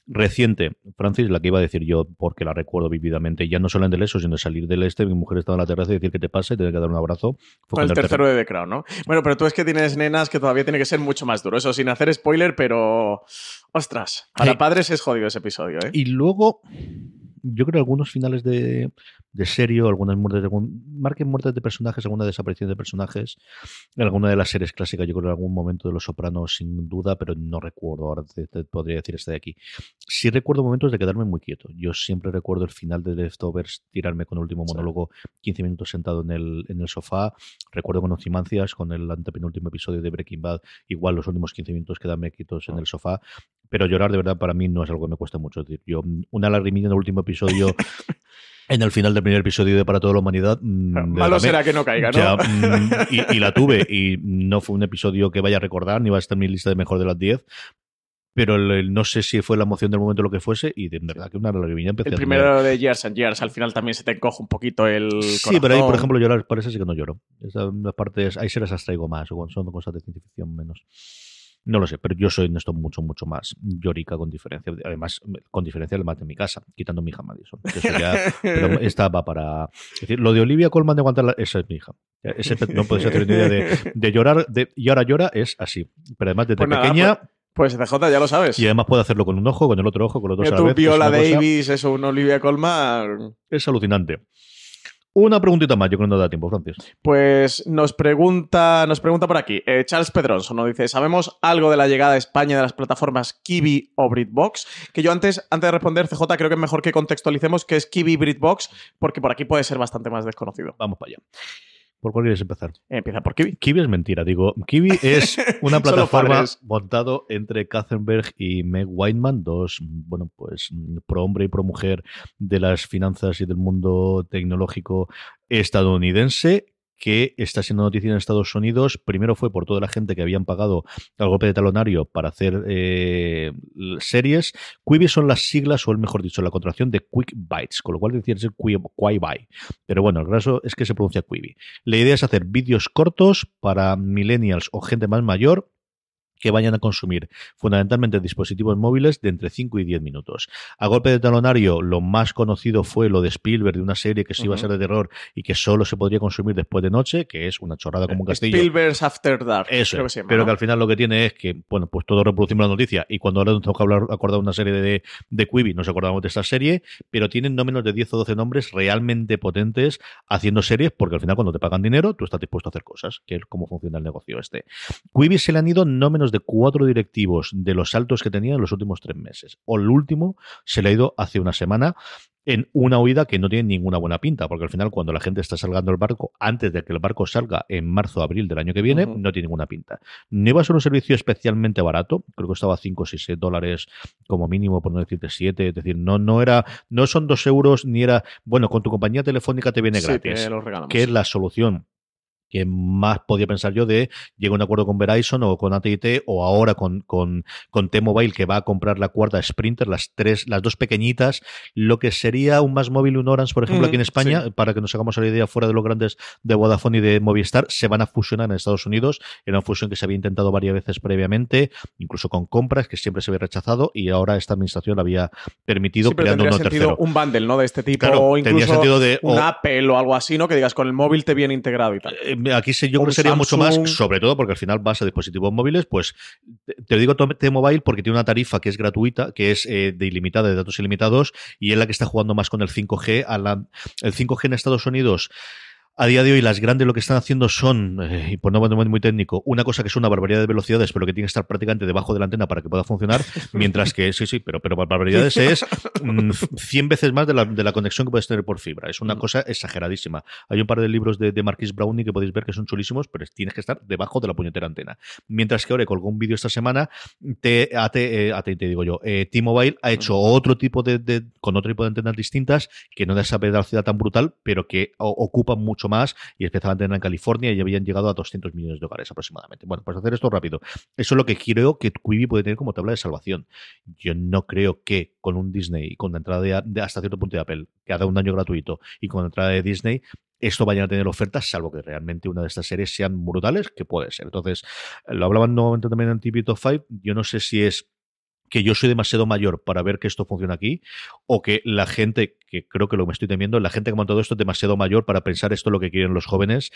Reciente, Francis, la que iba a decir yo, porque la recuerdo vividamente, ya no solo en del eso, sino de salir del este. Mi mujer estaba en la terraza y decir que te pasa y tener que dar un abrazo. Fue Con el tercero de The Crown, ¿no? Bueno, pero tú es que tienes nenas que todavía tiene que ser mucho más duro. Eso sin hacer spoiler, pero. Ostras, para padres es jodido ese episodio, ¿eh? Y luego, yo creo que algunos finales de, de serie, o algunas muertes de marquen muertes de personajes, alguna desaparición de personajes, alguna de las series clásicas, yo creo en algún momento de Los Sopranos, sin duda, pero no recuerdo, ahora te, te podría decir este de aquí. Sí recuerdo momentos de quedarme muy quieto. Yo siempre recuerdo el final de Leftovers, tirarme con el último monólogo, 15 minutos sentado en el, en el sofá. Recuerdo con Ocimancias, con el antepenúltimo episodio de Breaking Bad, igual los últimos 15 minutos quedarme quietos en el sofá. Pero llorar de verdad para mí no es algo que me cuesta mucho. Yo mm, una lagrimilla en el último episodio, [LAUGHS] en el final del primer episodio de Para toda la humanidad. mm, Malo será que no caiga, ¿no? ya, mm, y, y la tuve. [LAUGHS] Y no fue un episodio que vaya a recordar, ni va a estar en mi lista de mejor de las 10. Pero el- el- no sé si fue la emoción del momento lo que fuese. Y de verdad que una lagrimilla empecé El a primero de Years and Years, al final también se te encoge un poquito el. Sí, pero ahí, por corazón. ejemplo, llorar, parece sí que no lloro. Esas partes, ahí se las abstraigo más, o son cosas de ciencia ficción menos. No lo sé, pero yo soy en esto mucho, mucho más llorica con diferencia. Además, con diferencia además de mi casa, quitando mi hija Madison. que eso ya- pero [LAUGHS] esta va para. Es decir, lo de Olivia Colman de aguantar la- esa es mi hija. Ese pe- no puedes hacer ni idea de, de llorar de, y ahora llora, es así. Pero además desde Pues nada, pequeña, Pues CJ, ya lo sabes. y además puede hacerlo con un ojo, con el otro ojo, con los dos a la tú, es Viola una cosa- Davis, eso, una Olivia Colman. es alucinante. Una preguntita más, yo creo que no da tiempo, Francis. Pues nos pregunta, nos pregunta por aquí, eh, Charles Pedronson nos dice, ¿sabemos algo de la llegada a España de las plataformas Kiwi o BritBox? Que yo antes, antes de responder, CJ, creo que es mejor que contextualicemos qué es Kiwi BritBox, porque por aquí puede ser bastante más desconocido. Vamos para allá. ¿Por cuál quieres empezar? Empieza por Kiwi. Kiwi es mentira, digo. Kiwi [LAUGHS] es una plataforma montado entre Katzenberg y Meg Whiteman, dos, bueno, pues pro hombre y pro mujer de las finanzas y del mundo tecnológico estadounidense que está siendo noticia en Estados Unidos. Primero fue por toda la gente que habían pagado el golpe de talonario para hacer eh, series. Quibi son las siglas, o mejor dicho, la contracción de Quick Bites, con lo cual decía ser Quibi. Pero bueno, el caso es que se pronuncia Quibi. La idea es hacer vídeos cortos para millennials o gente más mayor que vayan a consumir fundamentalmente dispositivos móviles de entre 5 y 10 minutos. A golpe de talonario, lo más conocido fue lo de Spielberg, de una serie que sí iba a ser de terror y que solo se podría consumir después de noche, que es una chorrada como un castillo. Spielberg's After Dark. Eso, creo que se llama, pero ¿no? que al final lo que tiene es que, bueno, pues todos reproducimos la noticia y cuando ahora nos que hablar, acordar una serie de, de Quibi, nos acordamos de esta serie, pero tienen no menos de 10 o 12 nombres realmente potentes haciendo series, porque al final cuando te pagan dinero, tú estás dispuesto a hacer cosas, que es cómo funciona el negocio este. Quibi se le han ido no menos de cuatro directivos de los saltos que tenía en los últimos tres meses. O el último se le ha ido hace una semana en una huida que no tiene ninguna buena pinta, porque al final cuando la gente está salgando el barco, antes de que el barco salga en marzo o abril del año que viene, no tiene ninguna pinta. No iba a ser un servicio especialmente barato, creo que estaba 5 o 6 dólares como mínimo, por no decirte 7, es decir, no, no era, no son 2 euros ni era, bueno, con tu compañía telefónica te viene Sí, gratis, que es la solución que más podía pensar yo de llego a un acuerdo con Verizon o con AT&T o ahora con, con, con T-Mobile que va a comprar la cuarta Sprinter, las tres, las dos pequeñitas, lo que sería un más móvil, un Orange, por ejemplo, Mm, aquí en España, sí. para que nos hagamos la idea fuera de los grandes de Vodafone y de Movistar, se van a fusionar en Estados Unidos. Era una fusión que se había intentado varias veces previamente, incluso con compras que siempre se había rechazado y ahora esta administración la había permitido Sí, pero creando uno tercero. un bundle, ¿no? De este tipo. Claro, o tenía incluso sentido de- un o- Apple o algo así, ¿no? Que digas, con el móvil te viene integrado y tal. Eh, Aquí yo creo que sería mucho más, sobre todo porque al final vas a dispositivos móviles, pues te, te digo T-Mobile porque tiene una tarifa que es gratuita, que es eh, de ilimitada, de datos ilimitados, y es la que está jugando más con el 5G. A la, el 5G en Estados Unidos. A día de hoy, las grandes lo que están haciendo son, eh, y por no ponerme muy técnico, una cosa que es una barbaridad de velocidades, pero que tiene que estar prácticamente debajo de la antena para que pueda funcionar, [LAUGHS] mientras que, sí, sí, pero, pero barbaridades es mm, 100 veces más de la, de la conexión que puedes tener por fibra. Es una Mm. cosa exageradísima. Hay un par de libros de, de Marquis Brownie que podéis ver que son chulísimos, pero tienes que estar debajo de la puñetera antena. Mientras que ahora colgó un vídeo esta semana, te, AT, eh, AT, te digo yo, eh, T-Mobile ha hecho otro tipo de, de- con otro tipo de antenas distintas que no da esa velocidad tan brutal, pero que o- ocupan mucho más y especialmente en California y habían llegado a 200 millones de hogares aproximadamente. Bueno, pues hacer esto rápido. Eso es lo que creo que Quibi puede tener como tabla de salvación. Yo no creo que con un Disney con la entrada de, de hasta cierto punto de Apple, que ha dado un año gratuito, y con la entrada de Disney, esto vayan a tener ofertas, salvo que realmente una de estas series sean brutales, que puede ser. Entonces, lo hablaban nuevamente también en TV Top 5. Yo no sé si es que yo soy demasiado mayor para ver que esto funciona aquí, o que la gente, que creo que lo que me estoy temiendo, la gente que ha montado esto es demasiado mayor para pensar esto es lo que quieren los jóvenes,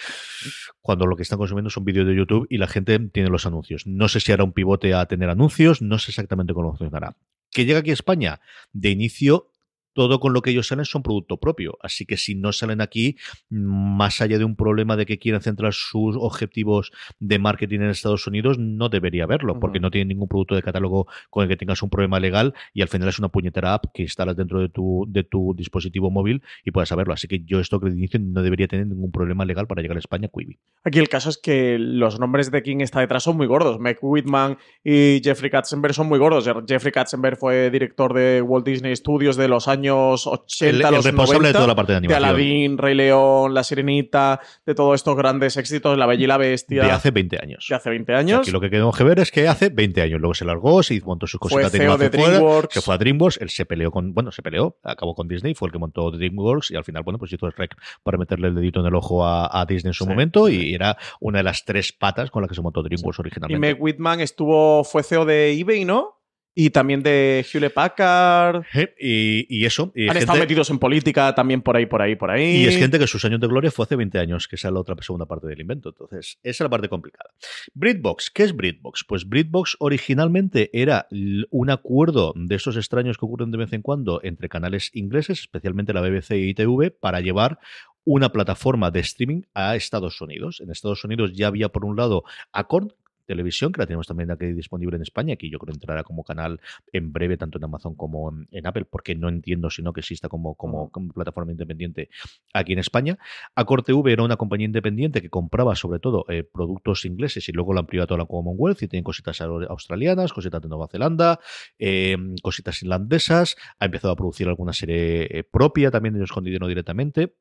cuando lo que están consumiendo son vídeos de YouTube y la gente tiene los anuncios. No sé si hará un pivote a tener anuncios, no sé exactamente cómo funcionará. Que llega aquí a España, de inicio todo con lo que ellos salen son producto propio. Así que si no salen aquí, más allá de un problema de que quieran centrar sus objetivos de marketing en Estados Unidos, no debería haberlo, porque no tienen ningún producto de catálogo con el que tengas un problema legal y al final es una puñetera app que instalas dentro de tu, de tu dispositivo móvil y puedes saberlo. Así que yo esto que inicio no debería tener ningún problema legal para llegar a España, Quibi. Aquí el caso es que los nombres de quien está detrás son muy gordos. Meg Whitman y Jeffrey Katzenberg son muy gordos. Jeffrey Katzenberg fue director de Walt Disney Studios de los años 80 El, el los responsable 90, de toda la parte de de animación. Aladdin, Rey León, La Sirenita, de todos estos grandes éxitos, La Bella y la Bestia, de hace 20 años. de hace 20 O sea, años. aquí lo que tenemos que ver es que hace 20 años. Luego se largó, se montó sus Fue cositas de CEO de fuera, DreamWorks. se fue a DreamWorks, él se peleó con, bueno, se peleó, acabó con Disney, fue el que montó DreamWorks y al final, bueno, pues hizo el rec para meterle el dedito en el ojo a, a Disney en su Sí, momento sí. y era una de las tres patas con las que se montó DreamWorks Y originalmente. Meg Whitman estuvo, fue CEO de eBay, ¿no? Y también de Hewlett Packard. Y, y eso, y, Han gente- estado metidos en política también por ahí, por ahí, por ahí. y es gente que sus años de gloria fue hace 20 años, que esa es la otra segunda parte del invento. Entonces, esa es la parte complicada. BritBox, ¿qué es BritBox? Pues BritBox originalmente era un acuerdo de esos extraños que ocurren de vez en cuando entre canales ingleses, especialmente la BBC y ITV, para llevar una plataforma de streaming a Estados Unidos. En Estados Unidos ya había, por un lado, Acorn, televisión, que la tenemos también aquí disponible en España, que yo creo entrará como canal en breve, tanto en Amazon como en, en Apple, porque no entiendo sino que exista como, como, como plataforma independiente aquí en España. Acor TV era una compañía independiente que compraba sobre todo eh, productos ingleses y luego la amplió a toda la Commonwealth y tienen cositas au- australianas, cositas de Nueva Zelanda, eh, cositas irlandesas, ha empezado a producir alguna serie eh, propia, también ellos con dinero directamente.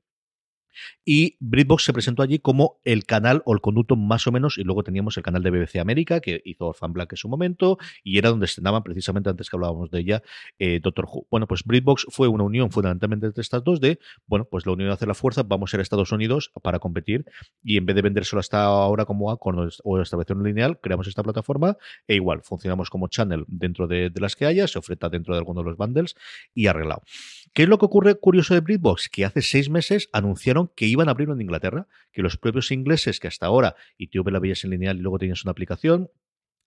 Y BritBox se presentó allí como el canal o el conducto más o menos, y luego teníamos el canal de BBC América, que hizo Orphan Black en su momento, y era donde estrenaban precisamente antes que hablábamos de ella, eh, Doctor Who. Bueno, pues BritBox fue una unión fundamentalmente entre estas dos de, bueno, pues la unión hace la fuerza, vamos a a Estados Unidos para competir, y en vez de vendérselo hasta ahora como A con o estableciendo lineal, creamos esta plataforma, e igual, funcionamos como channel dentro de, de las que haya, se oferta dentro de alguno de los bundles, y arreglado. ¿Qué es lo que ocurre curioso de BritBox? Que hace seis meses anunciaron que iban a abrirlo en Inglaterra, que los propios ingleses que hasta ahora, y la veías en lineal y luego tenías una aplicación,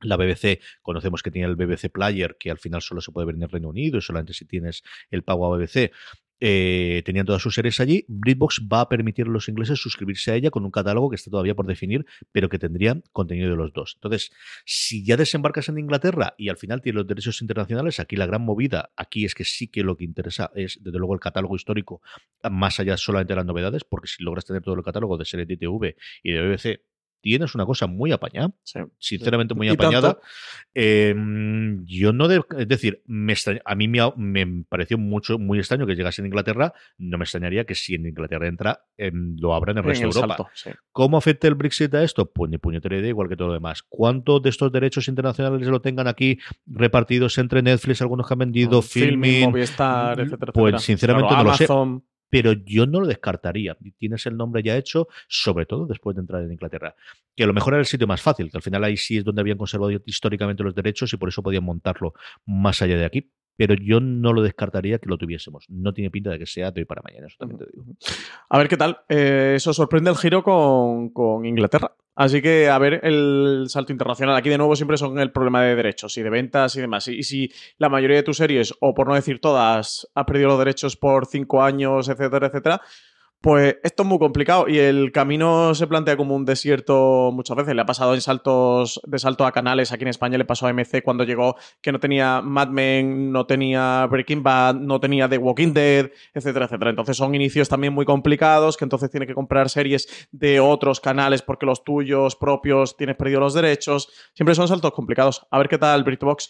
la BBC, conocemos que tiene el BBC Player, que al final solo se puede ver en el Reino Unido y solamente si tienes el pago a BBC. Eh, tenían todas sus series allí. BritBox va a permitir a los ingleses suscribirse a ella con un catálogo que está todavía por definir, pero que tendría contenido de los dos. Entonces, si ya desembarcas en Inglaterra y al final tienes los derechos internacionales, aquí la gran movida, aquí es que sí que lo que interesa es, desde luego, el catálogo histórico, más allá solamente de las novedades, porque si logras tener todo el catálogo de series de y de BBC, tienes una cosa muy apañada, sinceramente muy apañada. Em, yo no, de, es decir, me a mí me, pareció mucho muy extraño que llegase en Inglaterra. No me extrañaría que si en Inglaterra entra, em, lo abran en el resto de Europa. ¿Cómo afecta el Brexit a esto? Pues ni puñetera idea, igual que todo lo demás. ¿Cuántos de estos derechos internacionales lo tengan aquí repartidos entre Netflix, algunos que han vendido, Filming, Movistar, etcétera, Pues sinceramente no lo sé pero yo no lo descartaría. Tienes el nombre ya hecho, sobre todo después de entrar en Inglaterra. Que a lo mejor era el sitio más fácil, que al final ahí sí es donde habían conservado históricamente los derechos y por eso podían montarlo más allá de aquí pero yo no lo descartaría que lo tuviésemos. No tiene pinta de que sea de hoy para mañana, eso también te digo. A ver qué tal. Eh, eso sorprende el giro con, con, Inglaterra. Así que a ver el salto internacional. Aquí de nuevo siempre son el problema de derechos y de ventas y demás. Y, si la mayoría de tus series, o por no decir todas, ha perdido los derechos por cinco años, etcétera, etcétera, pues esto es muy complicado y el camino se plantea como un desierto muchas veces. Le ha pasado en saltos de salto a canales. Aquí en España le pasó a MC cuando llegó que no tenía Mad Men, no tenía Breaking Bad, no tenía The Walking Dead, etcétera, etcétera. Entonces son inicios también muy complicados que entonces tiene que comprar series de otros canales porque los tuyos propios tienes perdido los derechos. Siempre son saltos complicados. A ver qué tal BritBox.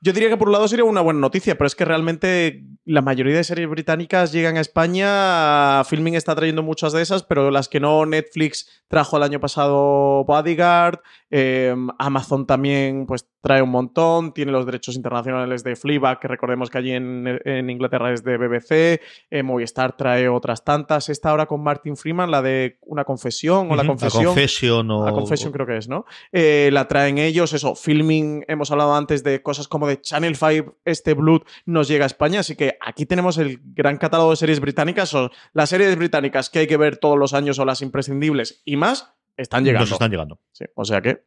Yo diría que por un lado sería una buena noticia, pero es que realmente la mayoría de series británicas llegan a España. Filming está trayendo muchas de esas, pero las que no, Netflix trajo el año pasado Bodyguard, em, Amazon también pues trae un montón, tiene los derechos internacionales de Fleabag, que recordemos que allí en, Inglaterra es de BBC, eh, Movistar trae otras tantas. Esta ahora con Martin Freeman, la de una confesión o la confesión. La confesión o... La confesión creo que es, ¿no? Eh, la traen ellos, eso, Filming, hemos hablado antes de cosas como de Channel 5, este Blood nos llega a España, así que aquí tenemos el gran catálogo de series británicas, o las series británicas que hay que ver todos los años o las imprescindibles y más, están llegando. Nos están llegando. Sí, o sea que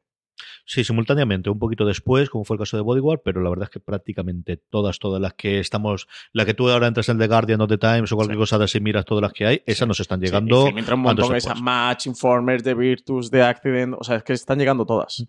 Sí, simultáneamente, un poquito después, como fue el caso de Bodyguard, pero la verdad es que prácticamente todas, todas las que estamos, la que tú ahora entras en The Guardian o The Times o cualquier cosa de así miras todas las que hay, esas nos están llegando. Sí, un montón, esa Match, Informers, The Virtus, The Accident, o sea, es que están llegando todas.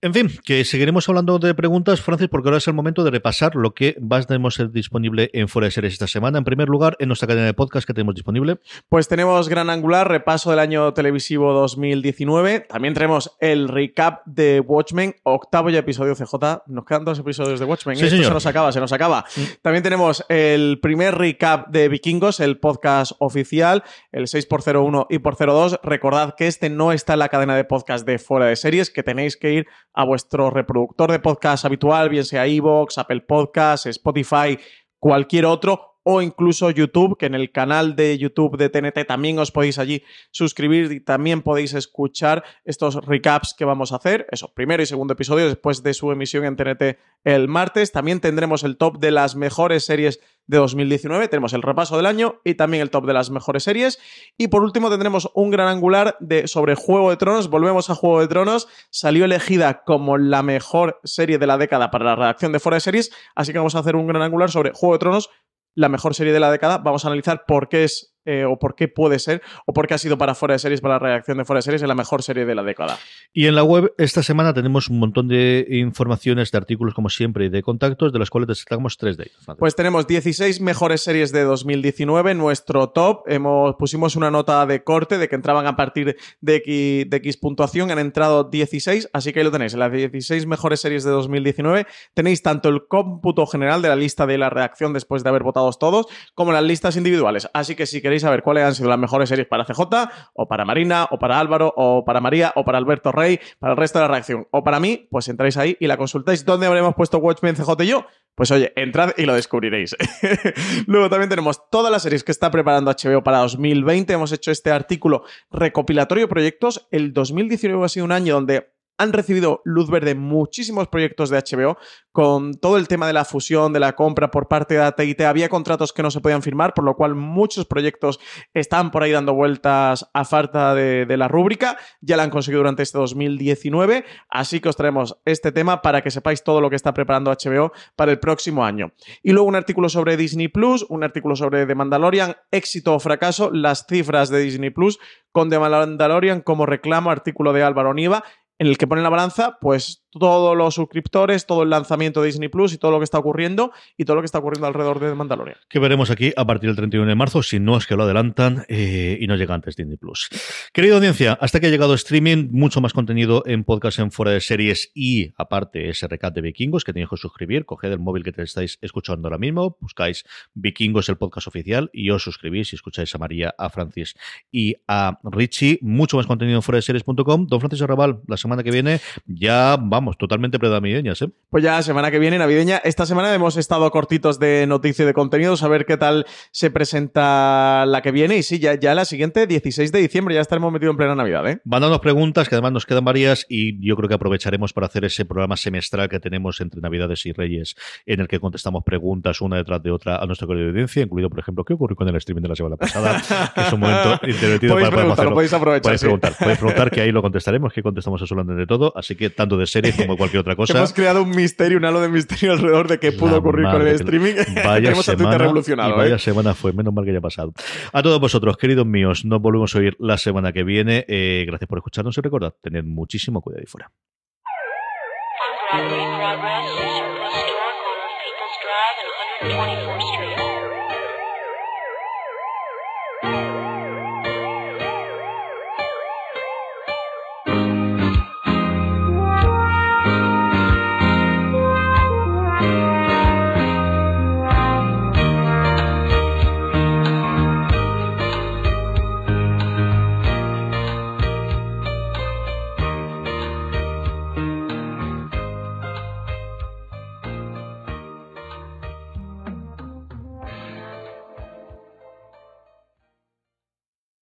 En fin, que seguiremos hablando de preguntas, Francis, porque ahora es el momento de repasar lo que a tener disponible en Fuera de Series esta semana. En primer lugar, en nuestra cadena de podcast que tenemos disponible. Pues tenemos Gran Angular, repaso del año televisivo 2019. También tenemos el recap de Watchmen, octavo ya episodio CJ. Nos quedan dos episodios de Watchmen. Sí, Esto se nos acaba, se nos acaba. También tenemos el primer recap de Vikingos, el podcast oficial, el 6x01 y por 02. Recordad que este no está en la cadena de podcast de Fuera de Series, que tenéis que ir a vuestro reproductor de podcast habitual, bien sea iVoox, Apple Podcasts, Spotify, cualquier otro, o incluso YouTube, que en el canal de YouTube de TNT también os podéis allí suscribir y también podéis escuchar estos recaps que vamos a hacer. Eso, primero y segundo episodio después de su emisión en TNT el martes. También tendremos el top de las mejores series de 2019. Tenemos el repaso del año y también el top de las mejores series. Y por último tendremos un gran angular de, sobre Juego de Tronos. Volvemos a Juego de Tronos. Salió elegida como la mejor serie de la década para la redacción de Fuera de Series. Así que vamos a hacer un gran angular sobre Juego de Tronos la mejor serie de la década. Vamos a analizar por qué es eh, o por qué puede ser o por qué ha sido para Fuera de Series, para la reacción de Fuera de Series, la mejor serie de la década. Y en la web esta semana tenemos un montón de informaciones, de artículos como siempre y de contactos, de los cuales destacamos tres de ellos. Pues tenemos 16 mejores series de 2019, nuestro top. Hemos, pusimos una nota de corte de que entraban a partir de X, de X puntuación, han entrado 16, así que ahí lo tenéis. En las 16 mejores series de 2019 tenéis tanto el cómputo general de la lista de la reacción después de haber votado todos, como las listas individuales. Así que si queréis queréis saber cuáles han sido las mejores series para CJ, o para Marina, o para Álvaro, o para María, o para Alberto Rey, para el resto de la reacción, o para mí, pues entráis ahí y la consultáis. ¿Dónde habremos puesto Watchmen CJ y yo? Pues oye, entrad y lo descubriréis. [LAUGHS] Luego también tenemos todas las series que está preparando HBO para 2020. Hemos hecho este artículo recopilatorio de proyectos. El 2019 ha sido un año donde han recibido luz verde muchísimos proyectos de HBO con todo el tema de la fusión, de la compra por parte de AT&T. Había contratos que no se podían firmar, por lo cual muchos proyectos están por ahí dando vueltas a falta de, de la rúbrica. Ya la han conseguido durante este 2019, así que os traemos este tema para que sepáis todo lo que está preparando HBO para el próximo año. Y luego un artículo sobre Disney Plus, un artículo sobre The Mandalorian, éxito o fracaso, las cifras de Disney Plus con The Mandalorian como reclamo, artículo de Álvaro Niva en el que pone en la balanza, pues todos los suscriptores, todo el lanzamiento de Disney Plus y todo lo que está ocurriendo y todo lo que está ocurriendo alrededor de Mandalorian. Que veremos aquí a partir del 31 de marzo, si no es que lo adelantan eh, y no llega antes Disney Plus. Querida audiencia, hasta que ha llegado streaming, mucho más contenido en podcast en fuera de series y aparte ese recap de vikingos que tenéis que suscribir. Coged el móvil que te estáis escuchando ahora mismo, buscáis vikingos el podcast oficial y os suscribís y escucháis a María, a Francis y a Richie. Mucho más contenido en fuera de series.com. Don Francis Arrabal, la semana que viene ya vamos totalmente prenavideñas, ¿eh? Pues ya semana que viene, navideña. Esta semana hemos estado cortitos de noticias y de contenidos, a ver qué tal se presenta la que viene. Y sí, ya, ya la siguiente, 16 de diciembre, ya estaremos metidos en plena Navidad, ¿eh? Mandándonos preguntas, que además nos quedan varias, y yo creo que aprovecharemos para hacer ese programa semestral que tenemos entre Navidades y Reyes, en el que contestamos preguntas una detrás de otra a nuestra audiencia, incluido, por ejemplo, qué ocurrió con el streaming de la semana pasada, [LAUGHS] que es un momento podéis para poder hacerlo. podéis aprovechar. Podéis sí. preguntar, podéis preguntar, que ahí lo contestaremos, que contestamos de todo, así que tanto de series como de cualquier otra cosa. Hemos creado un misterio, un halo de misterio alrededor de qué pudo La ocurrir con el streaming. Vaya semana, revolucionado, y vaya ¿eh? semana fue, menos mal que ya ha pasado. A todos vosotros, queridos míos, nos volvemos a oír la semana que viene. Eh, gracias por escucharnos y recordad, tened muchísimo cuidado ahí fuera. Unfriendly Progress Surplus Store, corner of People's Drive and 124th